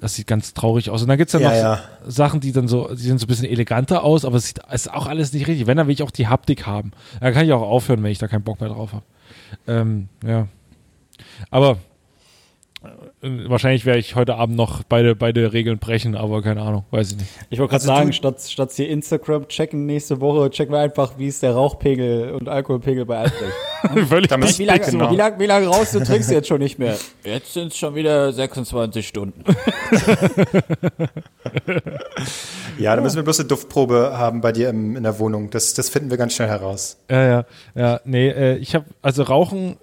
Das sieht ganz traurig aus. Und dann gibt's ja Ja, noch ja. Sachen, die dann so, die sehen so ein bisschen eleganter aus, aber es sieht, ist auch alles nicht richtig. Wenn, dann will ich auch die Haptik haben. Dann kann ich auch aufhören, wenn ich da keinen Bock mehr drauf habe. Ähm, ja. Aber wahrscheinlich werde ich heute Abend noch beide, beide Regeln brechen, aber keine Ahnung, weiß ich nicht. Ich wollte gerade Also sagen, statt, statt hier Instagram checken nächste Woche, checken wir einfach, wie ist der Rauchpegel und Alkoholpegel bei Albrecht. Völlig Da müssen- wie lange Genau. wie lang, wie lang raus, du trinkst jetzt schon nicht mehr? Jetzt sind es schon wieder 26 Stunden. Ja, da müssen wir bloß eine Duftprobe haben bei dir im, in der Wohnung. Das, das finden wir ganz schnell heraus. Ja, ja, ja, nee, äh, ich habe, also Rauchen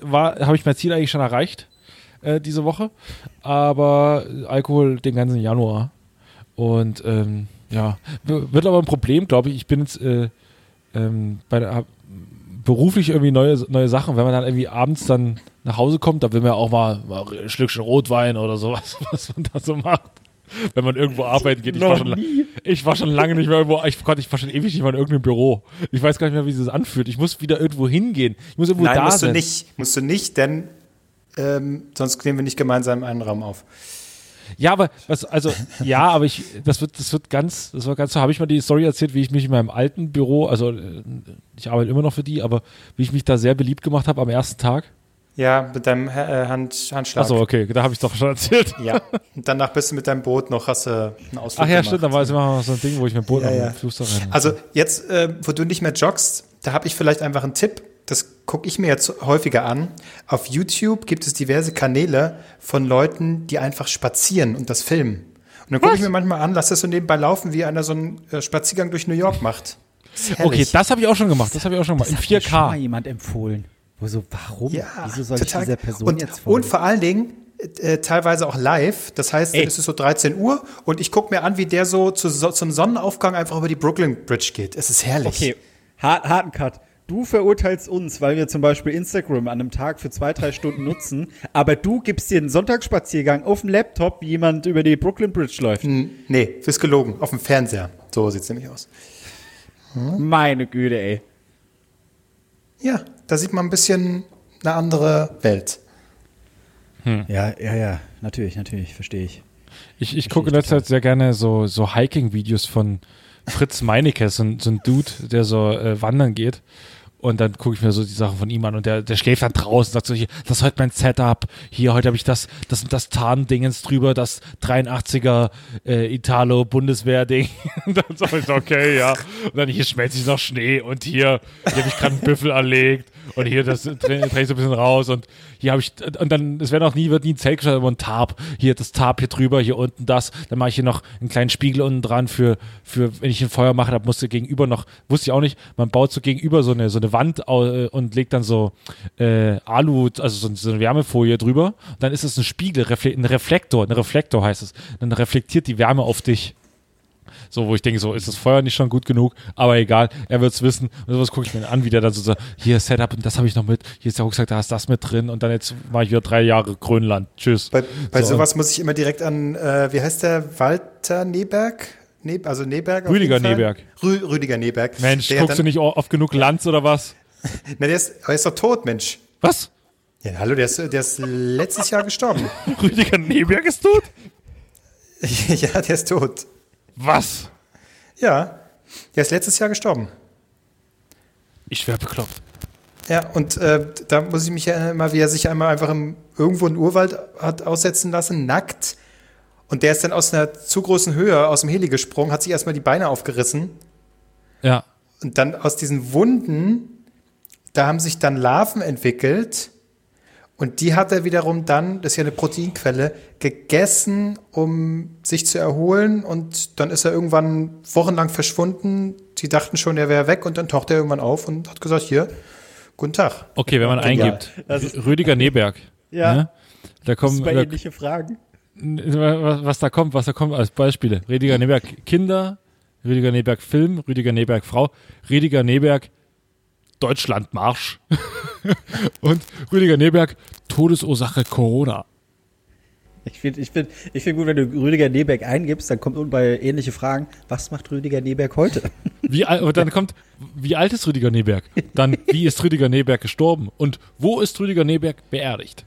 war, habe ich mein Ziel eigentlich schon erreicht äh, diese Woche, aber Alkohol den ganzen Januar. Und ähm, ja, wird aber ein Problem, glaube ich. Ich bin jetzt äh, ähm, bei der, beruflich irgendwie neue, neue Sachen, wenn man dann irgendwie abends dann nach Hause kommt, da will man ja auch mal, mal ein Schlückchen Rotwein oder sowas, was man da so macht. Wenn man irgendwo arbeiten geht. Ich war, schon, ich war schon lange nicht mehr irgendwo, ich, Gott, ich war schon ewig nicht mehr in irgendeinem Büro. Ich weiß gar nicht mehr, wie sich das anfühlt. Ich muss wieder irgendwo hingehen. Ich muss irgendwo Nein, da musst sein. du nicht, musst du nicht, denn ähm, sonst nehmen wir nicht gemeinsam einen Raum auf. Ja, aber was, also, ja, aber ich, das wird, das wird ganz, das war ganz so, habe ich mal die Story erzählt, wie ich mich in meinem alten Büro, also äh, ich arbeite immer noch für die, aber wie ich mich da sehr beliebt gemacht habe am ersten Tag. Ja, mit deinem äh, Hand, Handschlag. Achso, okay, da habe ich doch schon erzählt. Ja. Und danach bist du mit deinem Boot noch, hast du einen Ausflug Ach ja, gemacht. stimmt, da war es immer so ein Ding, wo ich mein Boot Ja, am ja. Fluss da rein. Also jetzt, äh, wo du nicht mehr joggst, da habe ich vielleicht einfach einen Tipp. Das gucke ich mir jetzt häufiger an. Auf YouTube gibt es diverse Kanäle von Leuten, die einfach spazieren und das filmen. Und dann gucke ich mir manchmal an, lass das so nebenbei laufen, wie einer so einen äh, Spaziergang durch New York macht. Das ist okay, das habe ich auch schon gemacht, das habe ich auch schon gemacht. In Hat mir schon mal 4K. jemand empfohlen. Wo so, warum? Ja, Wieso soll ich dieser Person und, jetzt folgen? Und vor allen Dingen äh, teilweise auch live. Das heißt, Ey. ist es so 13 Uhr und ich gucke mir an, wie der so zu, so zum Sonnenaufgang einfach über die Brooklyn Bridge geht. Es ist herrlich. Okay, hart, harten Cut. Du verurteilst uns, weil wir zum Beispiel Instagram an einem Tag für zwei, drei Stunden nutzen, aber du gibst dir einen Sonntagsspaziergang auf dem Laptop, wie jemand über die Brooklyn Bridge läuft. Nee, ist gelogen. Auf dem Fernseher. So sieht's nämlich aus. Meine Güte, ey. Ja, da sieht man ein bisschen eine andere Welt. Ja, ja, ja, natürlich, natürlich, verstehe ich. Ich, ich gucke in letzter Zeit sehr gerne so, so Hiking-Videos von Fritz Meinecke, so, ein- so ein Dude, der so äh, wandern geht. Und dann gucke ich mir so die Sachen von ihm an und der, der schläft dann draußen, sagt so, hier, das ist heute mein Setup, hier, heute habe ich das, das das Tarndingens drüber, das 83er äh, Italo-Bundeswehr-Ding. Und dann sage ich so, okay, ja. Und dann hier schmelzt sich noch Schnee und hier, hier habe ich gerade einen Büffel erlegt und hier, das drehe dreh ich so ein bisschen raus und hier habe ich, und dann, es werden auch nie, wird nie ein Zelt geschaut, aber ein Tarp. Hier das Tarp hier drüber, hier unten das. Dann mache ich hier noch einen kleinen Spiegel unten dran für, für wenn ich ein Feuer mache, da musste gegenüber noch, wusste ich auch nicht, man baut so gegenüber so eine, so eine Wand äh, und legt dann so äh, Alu, also so, eine Wärmefolie drüber. Dann ist es ein Spiegel, ein Reflektor, ein Reflektor heißt es. Dann reflektiert die Wärme auf dich. So, wo ich denke, so ist das Feuer nicht schon gut genug, aber egal, er wird's wissen. Und sowas gucke ich mir an, wie der dann so sagt, hier Setup und das habe ich noch mit, hier ist der Rucksack, da ist das mit drin und dann jetzt mache ich wieder drei Jahre Grönland. Tschüss. Bei, bei So. sowas muss ich immer direkt an, äh, wie heißt der, Walter Neberg? Ne, also Neberg? Rüdiger. Neberg. Rü Rüdiger Neberg. Mensch, der guckst du nicht oft genug Lanz oder was? Na, der ist, er ist doch tot, Mensch. Was? Ja, hallo, der ist, der ist letztes Jahr gestorben. Rüdiger Neberg ist tot? ja, der ist tot. Was? Ja, der ist letztes Jahr gestorben. Ich wäre bekloppt. Ja, und äh, da muss ich mich erinnern, mal, wie er sich einmal einfach im, irgendwo im Urwald hat aussetzen lassen, nackt. Und der ist dann aus einer zu großen Höhe aus dem Heli gesprungen, hat sich erstmal die Beine aufgerissen. Ja. Und dann aus diesen Wunden, da haben sich dann Larven entwickelt. Und die hat er wiederum dann, das ist ja eine Proteinquelle, gegessen, um sich zu erholen. Und dann ist er irgendwann wochenlang verschwunden. Sie dachten schon, er wäre weg. Und dann taucht er irgendwann auf und hat gesagt, hier, guten Tag. Okay, wenn man eingibt, Das ist- Rüdiger Neberg. Ja. Ne? Da kommen, Zwei da, ähnliche Fragen. was, was da kommt, was da kommt als Beispiele. Rüdiger Neberg Kinder, Rüdiger Neberg Film, Rüdiger Neberg Frau, Rüdiger Neberg Deutschlandmarsch und Rüdiger Neberg Todesursache Corona. Ich finde ich find, ich find gut, wenn du Rüdiger Neberg eingibst, dann kommt unten bei ähnliche Fragen, was macht Rüdiger Neberg heute? Wie, al- und dann kommt, wie alt ist Rüdiger Neberg? Dann, wie ist Rüdiger Neberg gestorben? Und wo ist Rüdiger Neberg beerdigt?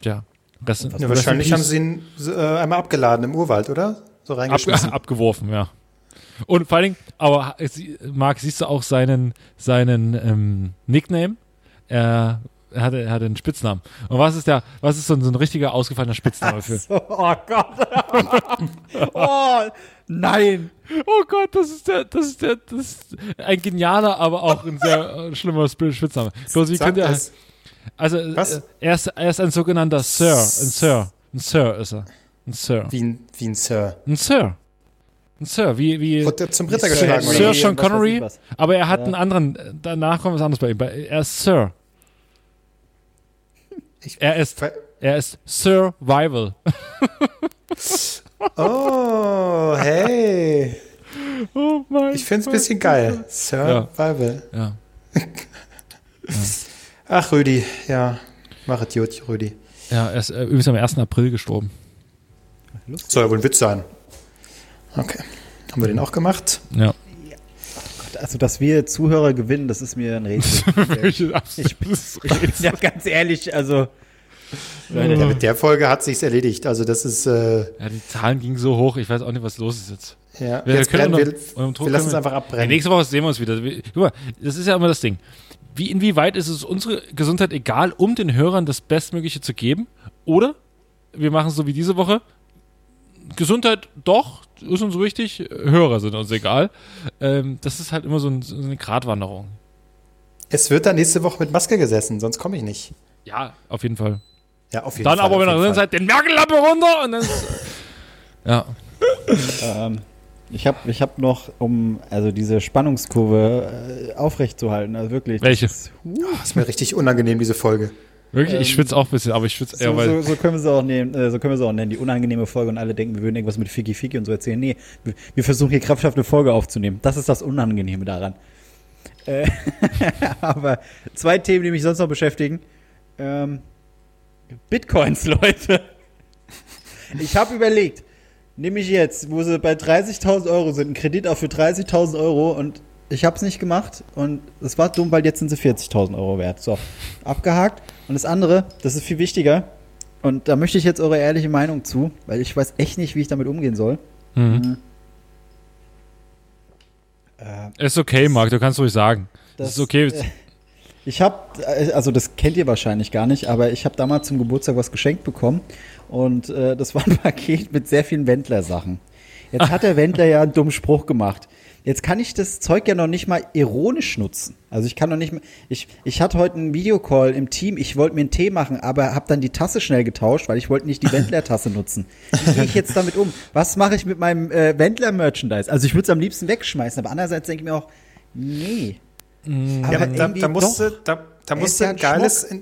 Tja, das sind Ja, wahrscheinlich haben sie ihn äh, einmal abgeladen im Urwald, oder? So Ab, reingeschmissen. abgeworfen, ja. Und vor allen Dingen, aber Marc, siehst du auch seinen, seinen ähm, Nickname? Er, er, hatte, er hatte einen Spitznamen. Und was ist der, was ist so ein, so ein richtiger ausgefallener Spitzname für? So, oh Gott. oh, nein. Oh Gott, das ist der, das ist der, das ist ein genialer, aber auch ein sehr äh, schlimmer Sp- Spitzname. Bloß, wie könnt ihr, also, Was? äh, er ist, er ist ein sogenannter Sir, ein Sir, ein Sir ist er. Ein Sir. Wie ein, wie ein Sir. Ein Sir. Sir, wie, wie, Wurde er zum Ritter Sir geschlagen, oder? Sir Sean Connery, aber er hat einen anderen, danach kommt was anderes bei ihm. Er ist Sir. Ich- Er ist, er ist Survival. Oh, hey. Oh mein Ich finde es ein bisschen geil. Survival. Ja. Ach, Rüdi, ja. Mach es gut, Rüdi. Ja, er ist äh, übrigens am 1. April gestorben. Soll ja wohl ein Witz sein. Okay. Haben wir den auch gemacht? Ja. Also, dass wir Zuhörer gewinnen, das ist mir ein Rätsel. ich, ich, bin ja ganz ehrlich, also, Ja, mit der Folge hat sich's erledigt. Also das ist, äh, ja, die Zahlen gingen so hoch, ich weiß auch nicht, was los ist jetzt. ja. Wir Jetzt können brennen noch- wir, wir lassen können es einfach Ja, abbrennen. nächste Woche sehen wir uns wieder. Guck mal, das ist ja immer das Ding. Wie, inwieweit ist es unsere Gesundheit egal, um den Hörern das Bestmögliche zu geben? Oder wir machen es so wie diese Woche. Gesundheit doch, ist uns wichtig, Hörer sind uns egal. Ähm, das ist halt immer so, ein, so eine Gratwanderung. Es wird dann nächste Woche mit Maske gesessen, sonst komme ich nicht. Ja, auf jeden Fall. Ja, auf jeden Dann Fall. aber, auf wenn ihr drin seid, den Merkel-Lappe runter und dann Ja. ähm, Ich habe ich hab noch, um also diese Spannungskurve äh, aufrechtzuerhalten, also wirklich. das Welche? Ist, uh, Oh, ist mir richtig unangenehm, diese Folge. Wirklich? ich schwitze auch ein bisschen, aber ich schwitze eher, so, weil. so, so können wir sie auch nehmen, äh, so können wir sie auch nennen, die unangenehme Folge und alle denken, wir würden irgendwas mit Fiki Fiki und so erzählen. Nee, wir, versuchen hier krampfhaft eine Folge aufzunehmen. Das ist das Unangenehme daran. Äh, aber zwei Themen, die mich sonst noch beschäftigen. Ähm, Bitcoins, Leute. Ich habe überlegt, nehme ich jetzt, wo sie bei 30.000 Euro sind, einen Kredit auf für 30.000 Euro und ich habe es nicht gemacht und es war dumm, weil jetzt sind sie 40.000 Euro wert. So, abgehakt. Und das andere, das ist viel wichtiger und da möchte ich jetzt eure ehrliche Meinung zu, weil ich weiß echt nicht, wie ich damit umgehen soll. Mhm. Äh, Ist okay, Marc, du kannst ruhig sagen. Das, ist okay. äh, Ich habe, also das kennt ihr wahrscheinlich gar nicht, aber ich habe damals zum Geburtstag was geschenkt bekommen und äh, das war ein Paket mit sehr vielen Wendler-Sachen. Jetzt hat der Wendler ja einen dummen Spruch gemacht. Jetzt kann ich das Zeug ja noch nicht mal ironisch nutzen. Also ich kann noch nicht mal, ich, ich hatte heute einen Videocall im Team, ich wollte mir einen Tee machen, aber habe dann die Tasse schnell getauscht, weil ich wollte nicht die Wendler-Tasse nutzen. Wie gehe ich jetzt damit um? Was mache ich mit meinem äh, Wendler-Merchandise? Also ich würde es am liebsten wegschmeißen, aber andererseits denke ich mir auch, nee. Ja, aber da, da musst du, da, da musst du ja ein ein geiles, ja,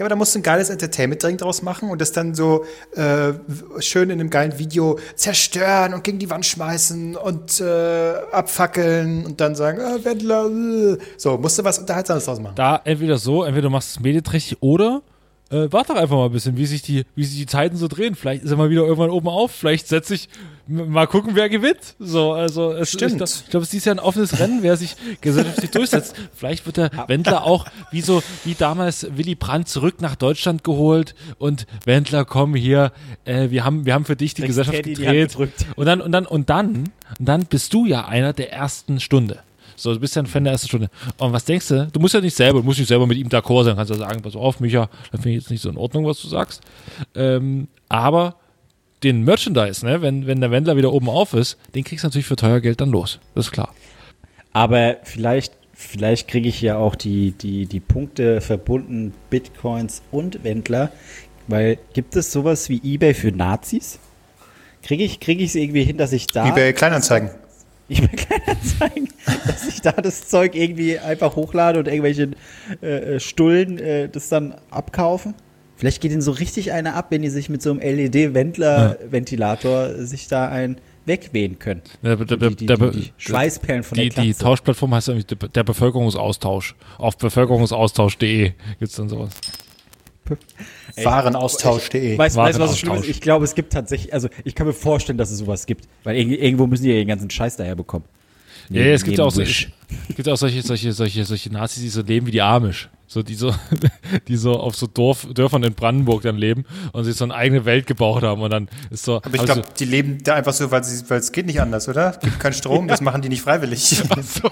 aber da musst du ein geiles Entertainment-Ding draus machen und das dann so äh, schön in einem geilen Video zerstören und gegen die Wand schmeißen und äh, abfackeln und dann sagen, ah, Wendler, äh. so, musst du was Unterhaltsames draus machen. Da entweder so, entweder du machst es medienträchtig oder äh, warte doch einfach mal ein bisschen, wie sich, die, wie sich die Zeiten so drehen. Vielleicht ist er mal wieder irgendwann oben auf, vielleicht setze ich mal gucken, wer gewinnt. So, also es, Stimmt. Ich, glaub- ich glaube, es ist Jahr ein offenes Rennen, wer sich gesellschaftlich durchsetzt. Vielleicht wird der Wendler auch wie so wie damals Willy Brandt zurück nach Deutschland geholt und Wendler, komm hier, äh, wir haben wir haben für dich die Gesellschaft die gedreht. gedrückt. Und dann und dann und dann und dann bist du ja einer der ersten Stunde. So, du bist ja ein Fan der ersten Stunde. Und was denkst du? Du musst ja nicht selber, du musst nicht selber mit ihm d'accord sein. Kannst ja sagen, pass auf, Micha, das finde ich jetzt nicht so in Ordnung, was du sagst. Ähm, aber den Merchandise, ne, wenn, wenn der Wendler wieder oben auf ist, den kriegst du natürlich für teuer Geld dann los. Das ist klar. Aber vielleicht, vielleicht kriege ich ja auch die, die, die Punkte verbunden, Bitcoins und Wendler. Weil gibt es sowas wie Ebay für Nazis? Kriege ich kriege ich es irgendwie hin, dass ich da bei Kleinanzeigen. Ich will keiner zeigen, dass ich da das Zeug irgendwie einfach hochlade und irgendwelche äh, äh, Stullen äh, das dann abkaufen? Vielleicht geht ihnen so richtig einer ab, wenn die sich mit so einem LED-Wendler-Ventilator sich da ein wegwehen können. Der, der, der, Die, die, die, die Schweißperlen von die, der die Glatze. Tauschplattform heißt irgendwie der- der Bevölkerungsaustausch. Auf bevölkerungsaustausch.de gibt es dann sowas. Warenaustausch.de. Weißt du, weißt, du, was. Schlimme ist? Ich glaube, es gibt tatsächlich, also ich kann mir vorstellen, dass es sowas gibt. Weil irg- irgendwo müssen die ja den ganzen Scheiß daher bekommen. Ja, ja, es gibt ja auch, so, Wish. es gibt auch solche, solche, solche, solche Nazis, die so leben wie die Amish. So, die so, die so auf so Dorf, Dörfern in Brandenburg dann leben und sich so eine eigene Welt gebaut haben und dann ist so. Aber ich also- glaube, die leben da einfach so, weil es geht nicht anders, oder? Gibt keinen Strom, das machen die nicht freiwillig. so,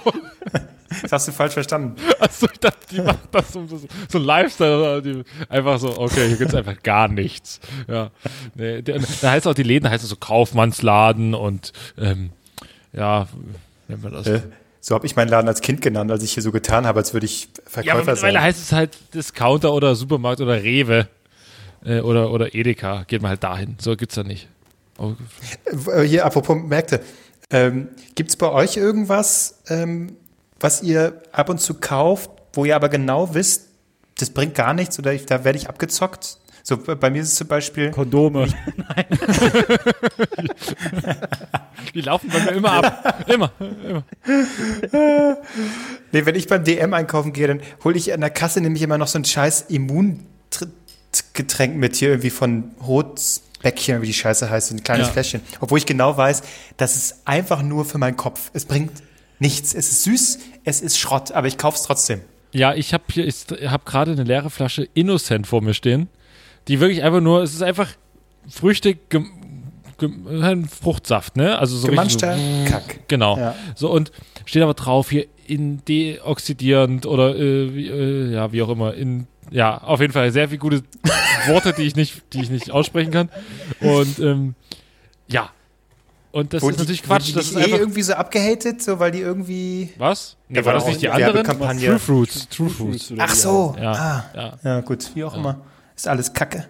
Das hast du falsch verstanden. also ich dachte, die machen das um so, so ein Lifestyle, die einfach so, okay, hier gibt's einfach gar nichts. Ja. Nee, der, da heißt auch die Läden, heißen so Kaufmannsladen und ähm, ja, nennt man das? Äh, So habe ich meinen Laden als Kind genannt, als ich hier so getan habe, als würde ich Ja, aber Verkäufer mittlerweile sein. heißt es halt Discounter oder Supermarkt oder Rewe äh, oder, oder Edeka. Geht mal halt dahin. So gibt's da nicht. Oh, Äh, Hier, apropos Märkte. Ähm, Gibt es bei euch irgendwas, ähm, was ihr ab und zu kauft, wo ihr aber genau wisst, das bringt gar nichts oder ich, da werde ich abgezockt? So, bei mir ist es zum Beispiel, Kondome. die laufen bei mir immer ab. Immer. nee, wenn ich beim DM einkaufen gehe, dann hole ich an der Kasse nämlich immer noch so ein scheiß Immungetränk mit hier irgendwie von Rotbäckchen, wie die Scheiße heißt, so ein kleines Ja. Fläschchen. Obwohl ich genau weiß, das ist einfach nur für meinen Kopf. Es bringt nichts. Es ist süß, es ist Schrott, aber ich kaufe es trotzdem. Ja, ich habe hier, ich habe gerade eine leere Flasche Innocent vor mir stehen, die wirklich einfach nur, es ist einfach Früchte, gem, ein Fruchtsaft, ne? Also so richtig Gemanschter so, Kack. Genau. Ja. So und steht aber drauf hier in deoxidierend oder äh, wie, äh, ja wie auch immer in ja auf jeden Fall sehr viele gute Worte, die ich nicht die ich nicht aussprechen kann und ähm, ja und das ist natürlich Quatsch. Wurden Das die ist eh einfach irgendwie so abgehatet, so weil die irgendwie. was? Nee, Ja, war das nicht die anderen? True Fruits. True Fruits. Ach so. Ja, Ah. ja. Ja, gut, wie auch immer. Ist alles Kacke.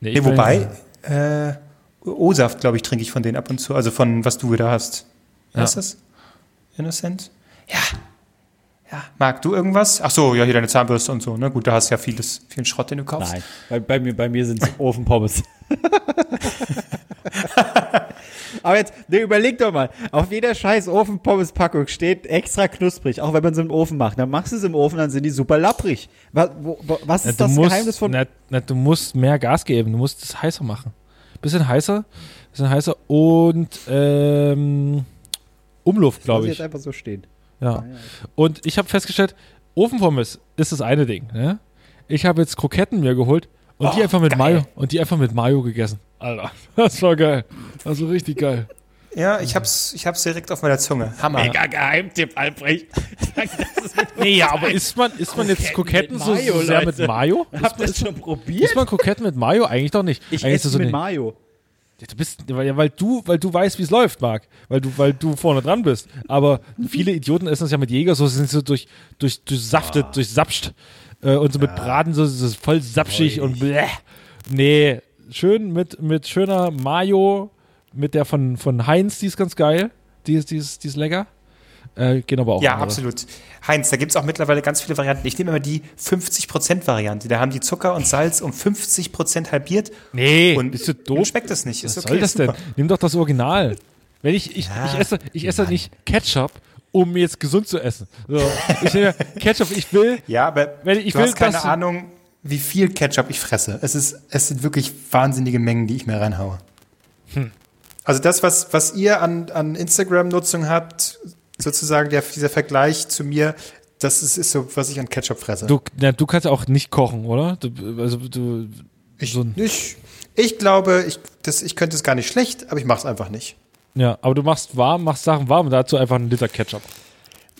Nee, Nee, ich bin- wobei, äh, O-Saft, glaube ich, trinke ich von denen ab und zu. Also von was du wieder hast. Ja. Ist das? Innocent? Ja. Ja. Marc, du irgendwas? Ach so, ja, hier deine Zahnbürste und so. Ne? Gut, da hast du ja vieles, vielen Schrott, den du kaufst. Nein, bei, bei mir, bei mir sind es Ofenpommes. Aber jetzt, ne, überleg doch mal, auf jeder scheiß Ofenpommes-Packung steht extra knusprig, auch wenn man sie im Ofen macht. Dann machst du es im Ofen, dann sind die super lapprig. Was, wo, was ist du das musst, Geheimnis von... na, na, du musst mehr Gas geben. Du musst es heißer machen. Bisschen heißer, bisschen heißer und ähm, Umluft, glaube ich jetzt einfach so stehen. Ja. Und ich habe festgestellt, Ofenpommes ist das eine Ding. Ne? Ich habe jetzt Kroketten mir geholt und die Oh, einfach mit geil. Mayo und die einfach mit Mayo gegessen. Alter, das war geil. Das war richtig geil. Ja, ich hab's, ich hab's direkt auf meiner Zunge. Hammer. Mega Geheimtipp, Albrecht. Nee, ja, aber isst man, isst man jetzt mit so, so Mayo, sehr mit. Mayo? Habt ihr das schon probiert? Isst man Kroketten mit Mayo? Eigentlich doch nicht. Ich Eigentlich esse ist so mit Mayo. Ja, Du bist, weil, ja, weil du, weil du weißt, wie es läuft, Marc. Weil du, weil du vorne dran bist. Aber viele Idioten essen das ja mit Jägersoße, sind so durch, durch, durchsaftet, Ah. durchsapscht. Äh, und so mit Braten, so, so voll sapschig und bleh. Nee, schön mit, mit schöner Mayo, mit der von, von Heinz, die ist ganz geil. Die ist, die ist, die ist lecker. Äh, gehen aber auch Ja, andere. absolut. Heinz, da gibt's auch mittlerweile ganz viele Varianten. Ich nehme immer die 50%-Variante. Da haben die Zucker und Salz um 50% halbiert. Nee, Und, bist du doof? schmeckt das nicht. Ist Was okay, soll das super. denn? Nimm doch das Original. Wenn ich, ich, Ja, ich esse, ich esse nicht Ketchup, um jetzt gesund zu essen. So, ich nehme Ketchup, ich will, Ja, aber Wenn ich du will, hast keine Ahnung, wie viel Ketchup ich fresse. Es, ist, es sind wirklich wahnsinnige Mengen, die ich mir reinhaue. Hm. Also das, was, was ihr an, an Instagram-Nutzung habt, sozusagen der, dieser Vergleich zu mir, das ist, ist so, was ich an Ketchup fresse. du, na, du kannst auch nicht kochen, oder? Du, also du, ich, so ich, ich glaube, ich, das, ich könnte es gar nicht schlecht, aber ich mache es einfach nicht. ja, aber du machst warm, machst Sachen warm und dazu einfach einen Liter Ketchup.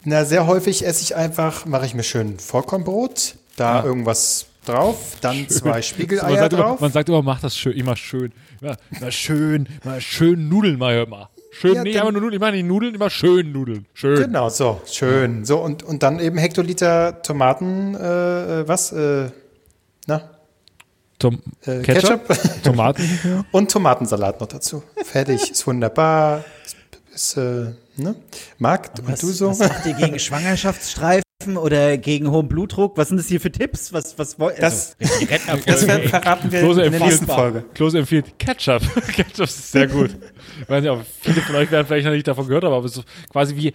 Na, sehr häufig esse ich einfach, mache ich mir schön Vollkornbrot, da Ja. irgendwas drauf, dann zwei man, Spiegeleier sagt immer, drauf. man sagt immer, mach das schön, immer schön. Ja, immer schön, immer schön Nudeln mal immer. Schön, Ja, dann- einfach nur Nudeln, ich meine nicht Nudeln, immer schön Nudeln. Schön. Genau, so, schön. So, und, und dann eben Hektoliter Tomaten, äh, äh, was? Äh, na? Tom Äh, Ketchup? Ketchup. Tomaten. Und Tomatensalat noch dazu. Fertig, ist wunderbar. Ist, ist äh, ne? Marc, und du so? was macht ihr gegen Schwangerschaftsstreifen oder gegen hohen Blutdruck? Was sind das hier für Tipps? Was, was wollt Das, also, das ver verraten wir Klose in der nächsten empfiehlt, Folge. Klose empfiehlt Ketchup. Ketchup ist sehr gut. Ich weiß nicht, ob viele von euch werden vielleicht noch nicht davon gehört haben, aber es ist quasi wie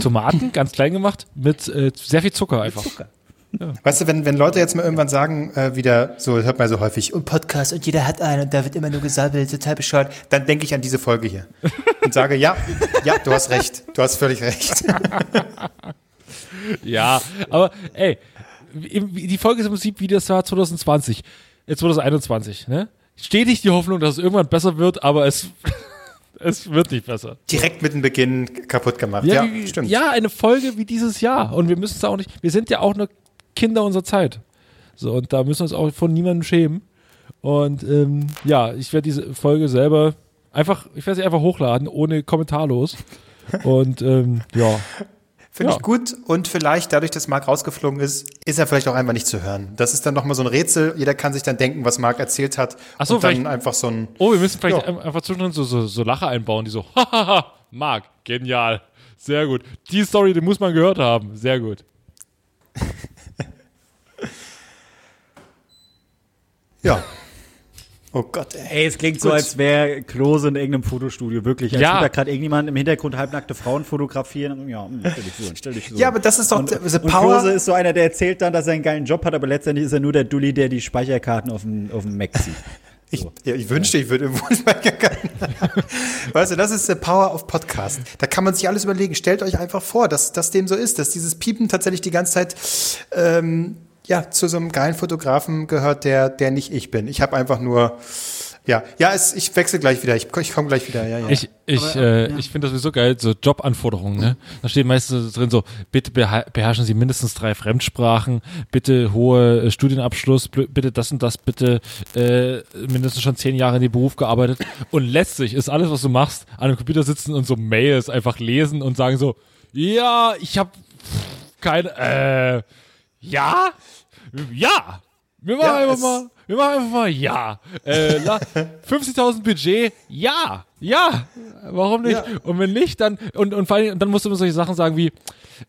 Tomaten, ganz klein gemacht, mit äh, sehr viel Zucker einfach. Weißt du, wenn, wenn Leute jetzt mal irgendwann sagen, äh, wieder, so hört man so häufig, und Podcast und jeder hat einen und da wird immer nur gesabbelt, total bescheuert, dann denke ich an diese Folge hier und sage, ja, ja, du hast recht, du hast völlig recht. Ja, aber ey, die Folge ist im Prinzip wie das Jahr 2020, äh, 2021, ne? Stetig die Hoffnung, dass es irgendwann besser wird, aber es, es wird nicht besser. Direkt mit dem Beginn kaputt gemacht. Ja, wie, stimmt. ja, eine Folge wie dieses Jahr. Und wir müssen es auch nicht, wir sind ja auch nur Kinder unserer Zeit. So, und da müssen wir uns auch von niemandem schämen. Und ähm, ja, ich werde diese Folge selber einfach, ich werde sie einfach hochladen, ohne kommentarlos. Und ähm, ja, Finde Ja. ich gut und vielleicht dadurch, dass Marc rausgeflogen ist, ist er vielleicht auch einfach nicht zu hören. Das ist dann nochmal so ein Rätsel. Jeder kann sich dann denken, was Marc erzählt hat. Ach so, und dann einfach so ein, Oh, wir müssen vielleicht Ja. ein- einfach zwischendrin so, so, so Lacher einbauen, die so, hahaha, Marc, genial, sehr gut. Die Story, die muss man gehört haben, sehr gut. ja. Oh Gott, ey. Es klingt so, Gut. als wäre Klose in irgendeinem Fotostudio, wirklich. Als Ja. würde da gerade irgendjemand im Hintergrund halbnackte Frauen fotografieren. Ja, hm, stell dich so, stell dich so. Ja, aber das ist doch und, the- the und power- Klose ist so einer, der erzählt dann, dass er einen geilen Job hat, aber letztendlich ist er nur der Dulli, der die Speicherkarten auf dem, auf dem Mac zieht. Ich, ja, ich wünschte, ich würde irgendwo speichern Weißt du, das ist the power of Podcast. Da kann man sich alles überlegen. Stellt euch einfach vor, dass das dem so ist, dass dieses Piepen tatsächlich die ganze Zeit ähm, ja, zu so einem geilen Fotografen gehört, der, der nicht ich bin. Ich habe einfach nur, ja, ja, es, ich wechsle gleich wieder. Ich, ich komme gleich wieder. Ja, ja. Ich, ich, äh, ich finde das sowieso geil, so Jobanforderungen, ne? Da steht meistens drin so, bitte beherrschen Sie mindestens drei Fremdsprachen, bitte hohe äh, Studienabschluss, bitte das und das, bitte äh, mindestens schon zehn Jahre in dem Beruf gearbeitet. Und letztlich ist alles, was du machst, an einem Computer sitzen und so Mails einfach lesen und sagen so, ja, ich habe keine, äh, ja, ja, Wir machen Ja, einfach mal, wir machen einfach mal ja. Äh, la- 50.000 Budget, ja, ja. Warum nicht? Ja. Und wenn nicht, dann und und vor allem, dann musst du immer solche Sachen sagen wie,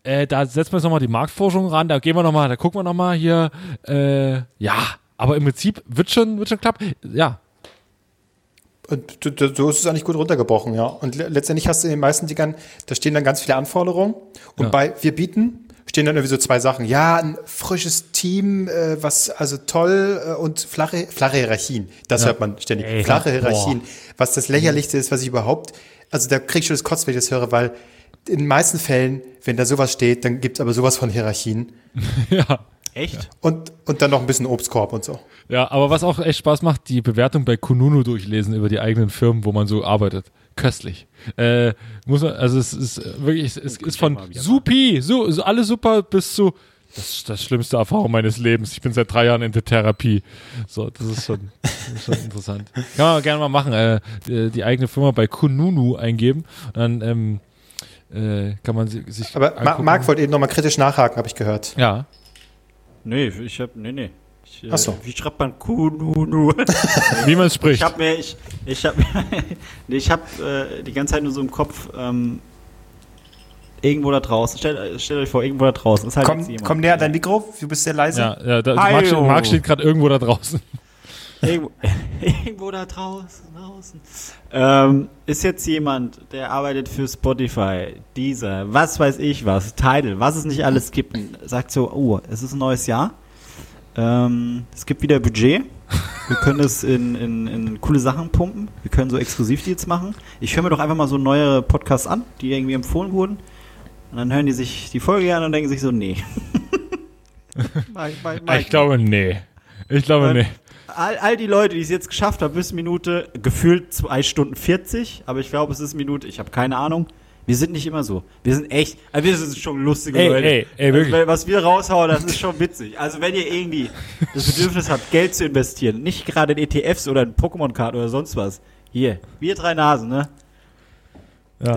äh, da setzen wir jetzt nochmal die Marktforschung ran, da gehen wir nochmal, da gucken wir nochmal hier, äh, ja. Aber im Prinzip wird schon, wird schon klappen. Ja, Und so ist es eigentlich gut runtergebrochen, ja. Und le letztendlich hast du in den meisten Dingern, da stehen dann ganz viele Anforderungen. Und Ja. bei Wir bieten stehen dann irgendwie so zwei Sachen. Ja, ein frisches Team, äh, was also toll äh, und flache, flache Hierarchien. Das hört man ständig. Ey, flache boah. Hierarchien. Was das lächerlichste ist, was ich überhaupt, also da krieg ich schon das Kotz, wenn ich das höre, weil in den meisten Fällen, wenn da sowas steht, dann gibt's aber sowas von Hierarchien. ja. Echt? Und, und dann noch ein bisschen Obstkorb und so. Ja, aber was auch echt Spaß macht, die Bewertung bei Kununu durchlesen über die eigenen Firmen, wo man so arbeitet. Köstlich. Äh, muss man, also es ist wirklich, es, es ist von supi, so, so alles super bis zu das ist das schlimmste Erfahrung meines Lebens. Ich bin seit drei Jahren in der Therapie. So, das ist schon, das ist schon interessant. Kann man gerne mal machen. Äh, die, die eigene Firma bei Kununu eingeben. Und dann ähm, äh, kann man si- sich. Aber Ma angucken. Marc wollte eben nochmal kritisch nachhaken, habe ich gehört. Ja. Nee, ich hab, nee, nee. Ich, äh, so. Wie schreibt man Kununu? Wie man spricht. Ich habe mir, ich, ich habe, nee, ich habe äh, die ganze Zeit nur so im Kopf ähm, irgendwo da draußen. Stellt, stellt euch vor, irgendwo da draußen ist halt Komm, jetzt jemand. komm näher an dein Mikro, du bist sehr leise. ja, ja, da. Marc, steht- Marc steht gerade irgendwo da draußen. Irgendwo, irgendwo da draußen, draußen. Ähm, ist jetzt jemand, der arbeitet für Spotify, dieser, was weiß ich was, Tidal, was es nicht alles gibt, sagt so, oh, es ist ein neues Jahr. Ähm, es gibt wieder Budget. Wir können es in, in, in coole Sachen pumpen. Wir können so Exklusivdeals machen. Ich höre mir doch einfach mal so neue Podcasts an, die irgendwie empfohlen wurden. Und dann hören die sich die Folge an und denken sich so, nee. Mach- mach- mach Ich glaube, nee. Ich glaube, nee. all, all die Leute, die es jetzt geschafft haben, bis Minute gefühlt 2 Stunden 40, aber ich glaube, es ist Minute, ich habe keine Ahnung. Wir sind nicht immer so. Wir sind echt, also wir sind schon lustige Ey, Leute. ey, ey, wirklich. Also, was wir raushauen, das ist schon witzig. Also wenn ihr irgendwie das Bedürfnis habt, Geld zu investieren, nicht gerade in ETFs oder in Pokémon-Karten oder sonst was. Hier, wir drei Nasen, ne? Ja.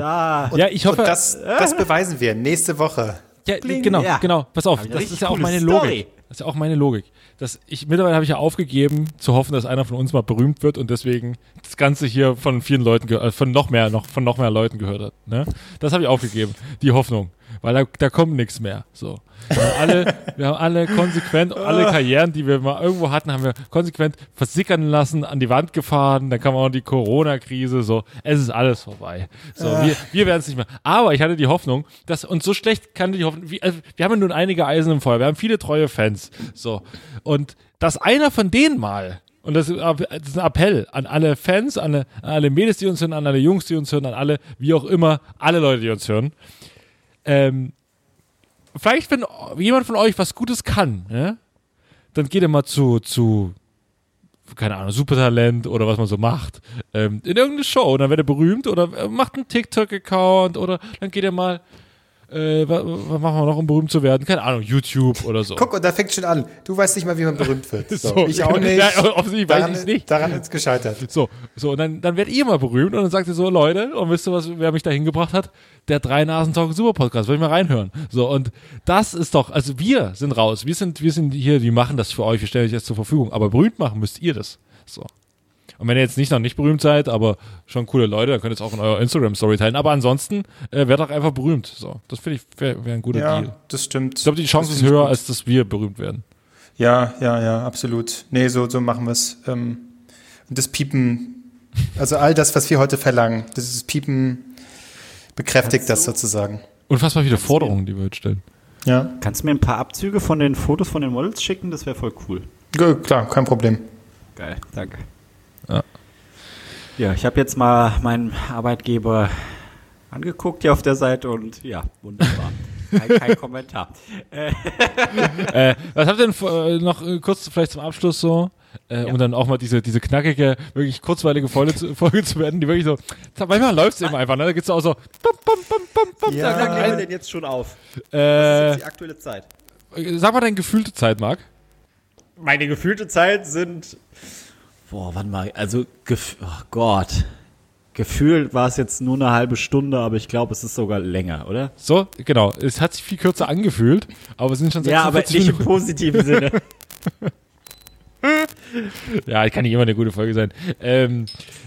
Da. Ja, ich hoffe. Und das, das beweisen wir nächste Woche. Ja, Bling. genau, Ja. genau. Pass auf, das ist ja auch meine Story. Logik. Das ist ja auch meine Logik. Das, ich, mittlerweile habe ich ja aufgegeben, zu hoffen, dass einer von uns mal berühmt wird und deswegen das Ganze hier von vielen Leuten, äh, von noch mehr, noch, von noch mehr Leuten gehört hat. Ne? Das habe ich aufgegeben, die Hoffnung. Weil da, da kommt nichts mehr. So. Wir haben alle, wir haben alle konsequent, alle Karrieren, die wir mal irgendwo hatten, haben wir konsequent versickern lassen, an die Wand gefahren, dann kam auch die Corona-Krise, so. Es ist alles vorbei. So, wir, wir werden es nicht mehr. Aber ich hatte die Hoffnung, dass, und so schlecht kann die Hoffnung, wie, also wir haben nun einige Eisen im Feuer, wir haben viele treue Fans. So. Und dass einer von denen mal, und das ist das ist ein Appell an alle Fans, an alle, an alle Mädels, die uns hören, an alle Jungs, die uns hören, an alle, wie auch immer, alle Leute, die uns hören. Ähm, vielleicht, wenn jemand von euch was Gutes kann, ja, dann geht er mal zu, zu, keine Ahnung, Supertalent oder was man so macht, ähm, in irgendeine Show. Und dann wird er berühmt oder äh, macht einen TikTok-Account oder dann geht er mal, äh, was, was machen wir noch, um berühmt zu werden? Keine Ahnung, YouTube oder so. Guck, und da fängt schon an. Du weißt nicht mal, wie man berühmt wird. So, So. ich auch nicht. Ja, offensichtlich weiß daran, ich's nicht. Daran ist gescheitert. So, so, und dann, dann werdet ihr mal berühmt und dann sagt ihr so, Leute, und wisst ihr, was, wer mich da hingebracht hat? Der drei Nasen Talk Super Podcast, will ich mal reinhören. So, und das ist doch, also wir sind raus, wir sind, wir sind hier, die machen das für euch, wir stellen euch das zur Verfügung, aber berühmt machen müsst ihr das. So. Und wenn ihr jetzt nicht noch nicht berühmt seid, aber schon coole Leute, dann könnt ihr es auch in eurer Instagram-Story teilen. Aber ansonsten äh, werdet doch einfach berühmt. So, das finde ich wäre wär ein guter Ja, Deal. das stimmt. Ich glaube, die Chance ist höher, gut. als dass wir berühmt werden. Ja, ja, ja, absolut. Nee, so, so machen wir es. Ähm, und das Piepen, also all das, was wir heute verlangen, das ist Piepen bekräftigt das sozusagen. Unfassbar viele Forderungen, die wir heute stellen. Ja, Kannst du mir ein paar Abzüge von den Fotos von den Models schicken? Das wäre voll cool. G- klar, kein Problem. Geil, danke. Ja. Ich habe jetzt mal meinen Arbeitgeber angeguckt hier auf der Seite und ja, wunderbar. Kein, kein Kommentar. Äh, äh, was habt ihr denn äh, noch äh, kurz vielleicht zum Abschluss so? Äh, Ja. Um dann auch mal diese, diese knackige, wirklich kurzweilige Folge zu, Folge zu werden, die wirklich so, manchmal läuft es eben einfach, ne? Da geht's auch so, bum, bum, bum, bum, bum, Ja. lange nehmen wir denn jetzt schon auf? Äh, die aktuelle Zeit. sag mal deine gefühlte Zeit, Marc. Meine gefühlte Zeit sind. Boah, wann mal. Also, oh Gott. Gefühlt war es jetzt nur eine halbe Stunde, aber ich glaube, es ist sogar länger, oder? So, genau. Es hat sich viel kürzer angefühlt, aber es sind schon Ja, aber 46 nicht im positiven Sinne. Ja, kann nicht immer eine gute Folge sein. Ähm,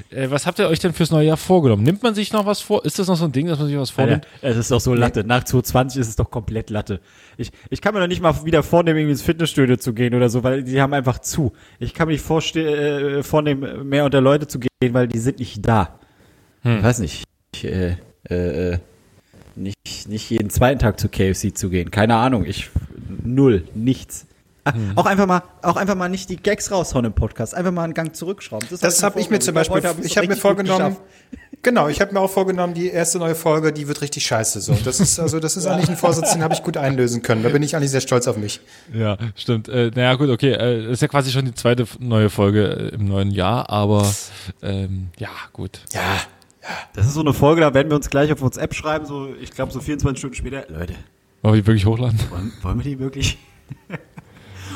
äh, was habt ihr euch denn fürs neue Jahr vorgenommen? Nimmt man sich noch was vor? Ist das noch so ein Ding, dass man sich was vornimmt? Alter, es ist doch so Latte. Nach 2020 ist es doch komplett Latte. Ich, ich kann mir doch nicht mal wieder vornehmen, irgendwie ins Fitnessstudio zu gehen oder so, weil die haben einfach zu. Ich kann mir nicht vorste äh, vornehmen, mehr unter Leute zu gehen, weil die sind nicht da. Hm. Ich weiß nicht. Ich, äh, äh, äh, nicht, nicht jeden zweiten Tag zu KFC zu gehen. Keine Ahnung. Ich null, nichts. Ah, Auch einfach mal, auch einfach mal nicht die Gags raushauen im Podcast. Einfach mal einen Gang zurückschrauben. Das habe ich mir zum Beispiel, vorgenommen. ich habe mir vorgenommen, genau, ich habe mir auch vorgenommen, die erste neue Folge, die wird richtig scheiße so. Das ist also, das ist eigentlich ein Vorsatz, den habe ich gut einlösen können. Da bin ich eigentlich sehr stolz auf mich. Ja, stimmt. Äh, naja, gut, okay. Äh, ist ja quasi schon die zweite neue Folge äh, im neuen Jahr, aber ähm, ja, gut. Ja, Das ist so eine Folge, da werden wir uns gleich auf WhatsApp schreiben, so, ich glaube, so 24 Stunden später. Leute, Wollen wir die wirklich hochladen? wollen, wollen wir die wirklich?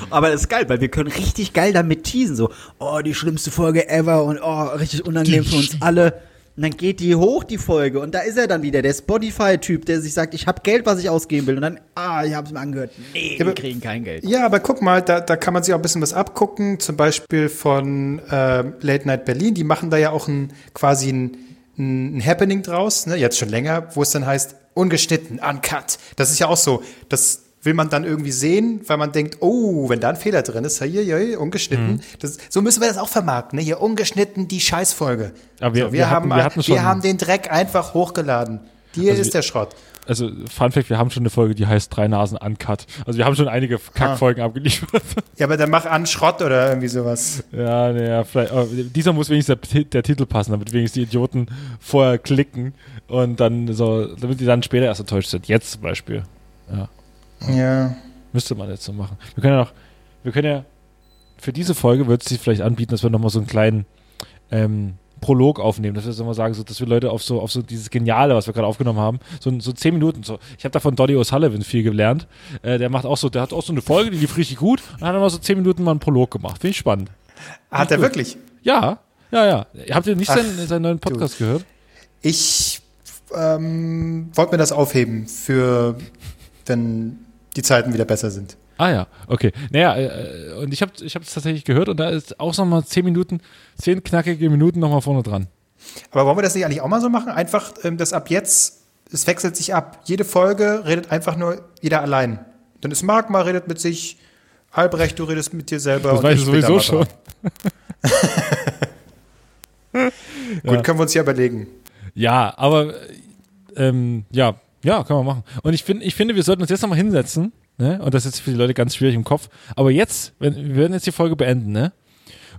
Aber das ist geil, weil wir können richtig geil damit teasen, so, oh, die schlimmste Folge ever und oh, richtig unangenehm für uns alle. Und dann geht die hoch, die Folge, und da ist er dann wieder, der Spotify-Typ, der sich sagt, ich habe Geld, was ich ausgeben will. Und dann, ah, ich habe es mir angehört. Nee, wir kriegen kein Geld. Ja, aber guck mal, da, da kann man sich auch ein bisschen was abgucken. Zum Beispiel von äh, Late Night Berlin. Die machen da ja auch ein, quasi ein, ein Happening draus, ne? jetzt schon länger, wo es dann heißt, ungeschnitten, uncut. Das ist ja auch so. Das will man dann irgendwie sehen, weil man denkt, oh, wenn da ein Fehler drin ist, hier, hier, ungeschnitten. Das, so müssen wir das auch vermarkten, ne? Hier ungeschnitten, die Scheißfolge. Aber wir- so, wir hatten- wir hatten schon- wir haben den Dreck einfach hochgeladen. Hier Also ist wir- der Schrott. Also, Fun Fact, wir haben schon eine Folge, die heißt Drei Nasen Uncut. Also wir haben schon einige Kackfolgen abgeliefert. Ja, aber dann mach an Schrott oder irgendwie sowas. ja, naja, vielleicht. Dieser muss wenigstens der, der Titel passen, damit wenigstens die Idioten vorher klicken und dann so, damit die dann später erst enttäuscht sind. Jetzt zum Beispiel. Ja. Ja. Müsste man jetzt so machen. Wir können ja noch, wir können ja, für diese Folge wird es sich vielleicht anbieten, dass wir nochmal so einen kleinen ähm, Prolog aufnehmen, dass wir so mal sagen, so, dass wir Leute auf so, auf so dieses Geniale, was wir gerade aufgenommen haben, so, so zehn Minuten so. Ich habe da von Doddy O'Sullivan viel gelernt. Äh, der macht auch so, der hat auch so eine Folge, die lief richtig gut und hat dann mal so zehn Minuten mal einen Prolog gemacht. Finde ich spannend. Hat er wirklich? Ja, ja, ja. Habt ihr nicht Ach, seinen, seinen neuen Podcast gehört? Ich ähm, wollte mir das aufheben für, wenn die Zeiten wieder besser sind. Ah ja, okay. Naja, äh, und ich habe ich es tatsächlich gehört und da ist auch nochmal zehn Minuten, zehn knackige Minuten nochmal vorne dran. Aber wollen wir das nicht eigentlich auch mal so machen? Einfach, ähm, dass ab jetzt, es wechselt sich ab. Jede Folge redet einfach nur jeder allein. Dann ist Marc mal redet mit sich, Albrecht, du redest mit dir selber. Das weiß ich ich sowieso schon. Gut, können wir uns ja überlegen. Ja, aber äh, ähm, ja, ja, können wir machen. Und ich finde, ich finde, wir sollten uns jetzt nochmal hinsetzen, ne? Und das ist jetzt für die Leute ganz schwierig im Kopf. Aber jetzt, wenn, wir werden jetzt die Folge beenden, ne?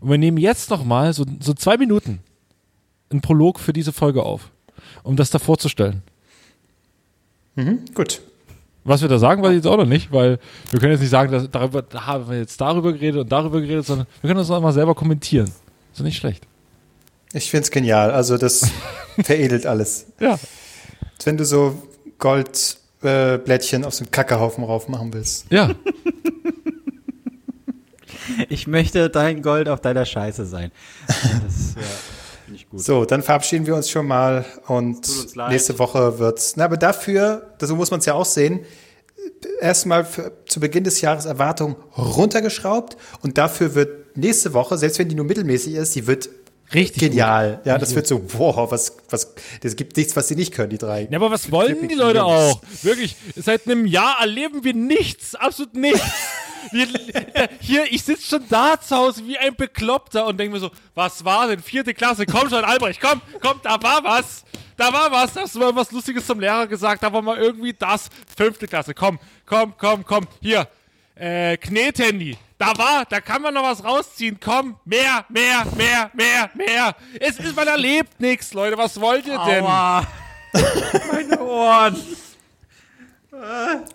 Und wir nehmen jetzt nochmal so, so zwei Minuten einen Prolog für diese Folge auf, um das da vorzustellen. Mhm, gut. Was wir da sagen, weiß ich jetzt auch noch nicht, weil wir können jetzt nicht sagen, dass darüber, da haben wir jetzt darüber geredet und darüber geredet, sondern wir können das auch mal selber kommentieren. Ist nicht schlecht. Ich find's genial. Also das veredelt alles. Ja. Wenn du so Goldblättchen äh, auf so einen Kackehaufen rauf machen willst. Ja. Ich möchte dein Gold auf deiner Scheiße sein. Das ja, finde ich gut. So, dann verabschieden wir uns schon mal und nächste Woche wird's. Na, aber dafür, so muss man es ja auch sehen, erstmal zu Beginn des Jahres Erwartungen runtergeschraubt und dafür wird nächste Woche, selbst wenn die nur mittelmäßig ist, die wird Richtig genial. Ja, das wird so, wow, was, was, das gibt nichts, was sie nicht können, die drei. Ja, aber was wollen die Leute auch? Wirklich, seit einem Jahr erleben wir nichts, absolut nichts. Wir, äh, hier, ich sitze schon da zu Hause wie ein Bekloppter und denke mir so, was war denn? Vierte Klasse, komm schon, Albrecht, komm, komm, da war was. Da war was, da hast du mal was Lustiges zum Lehrer gesagt, da war mal irgendwie das. Fünfte Klasse, komm, komm, komm, komm, hier, äh, Knethandy. Da war, da kann man noch was rausziehen. Komm, mehr, mehr, mehr, mehr, mehr. Es ist, man erlebt nichts, Leute. Was wollt ihr denn? Aua. Meine Ohren.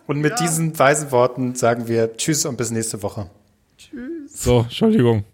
Und mit diesen weisen Worten sagen wir Tschüss und bis nächste Woche. So, Entschuldigung.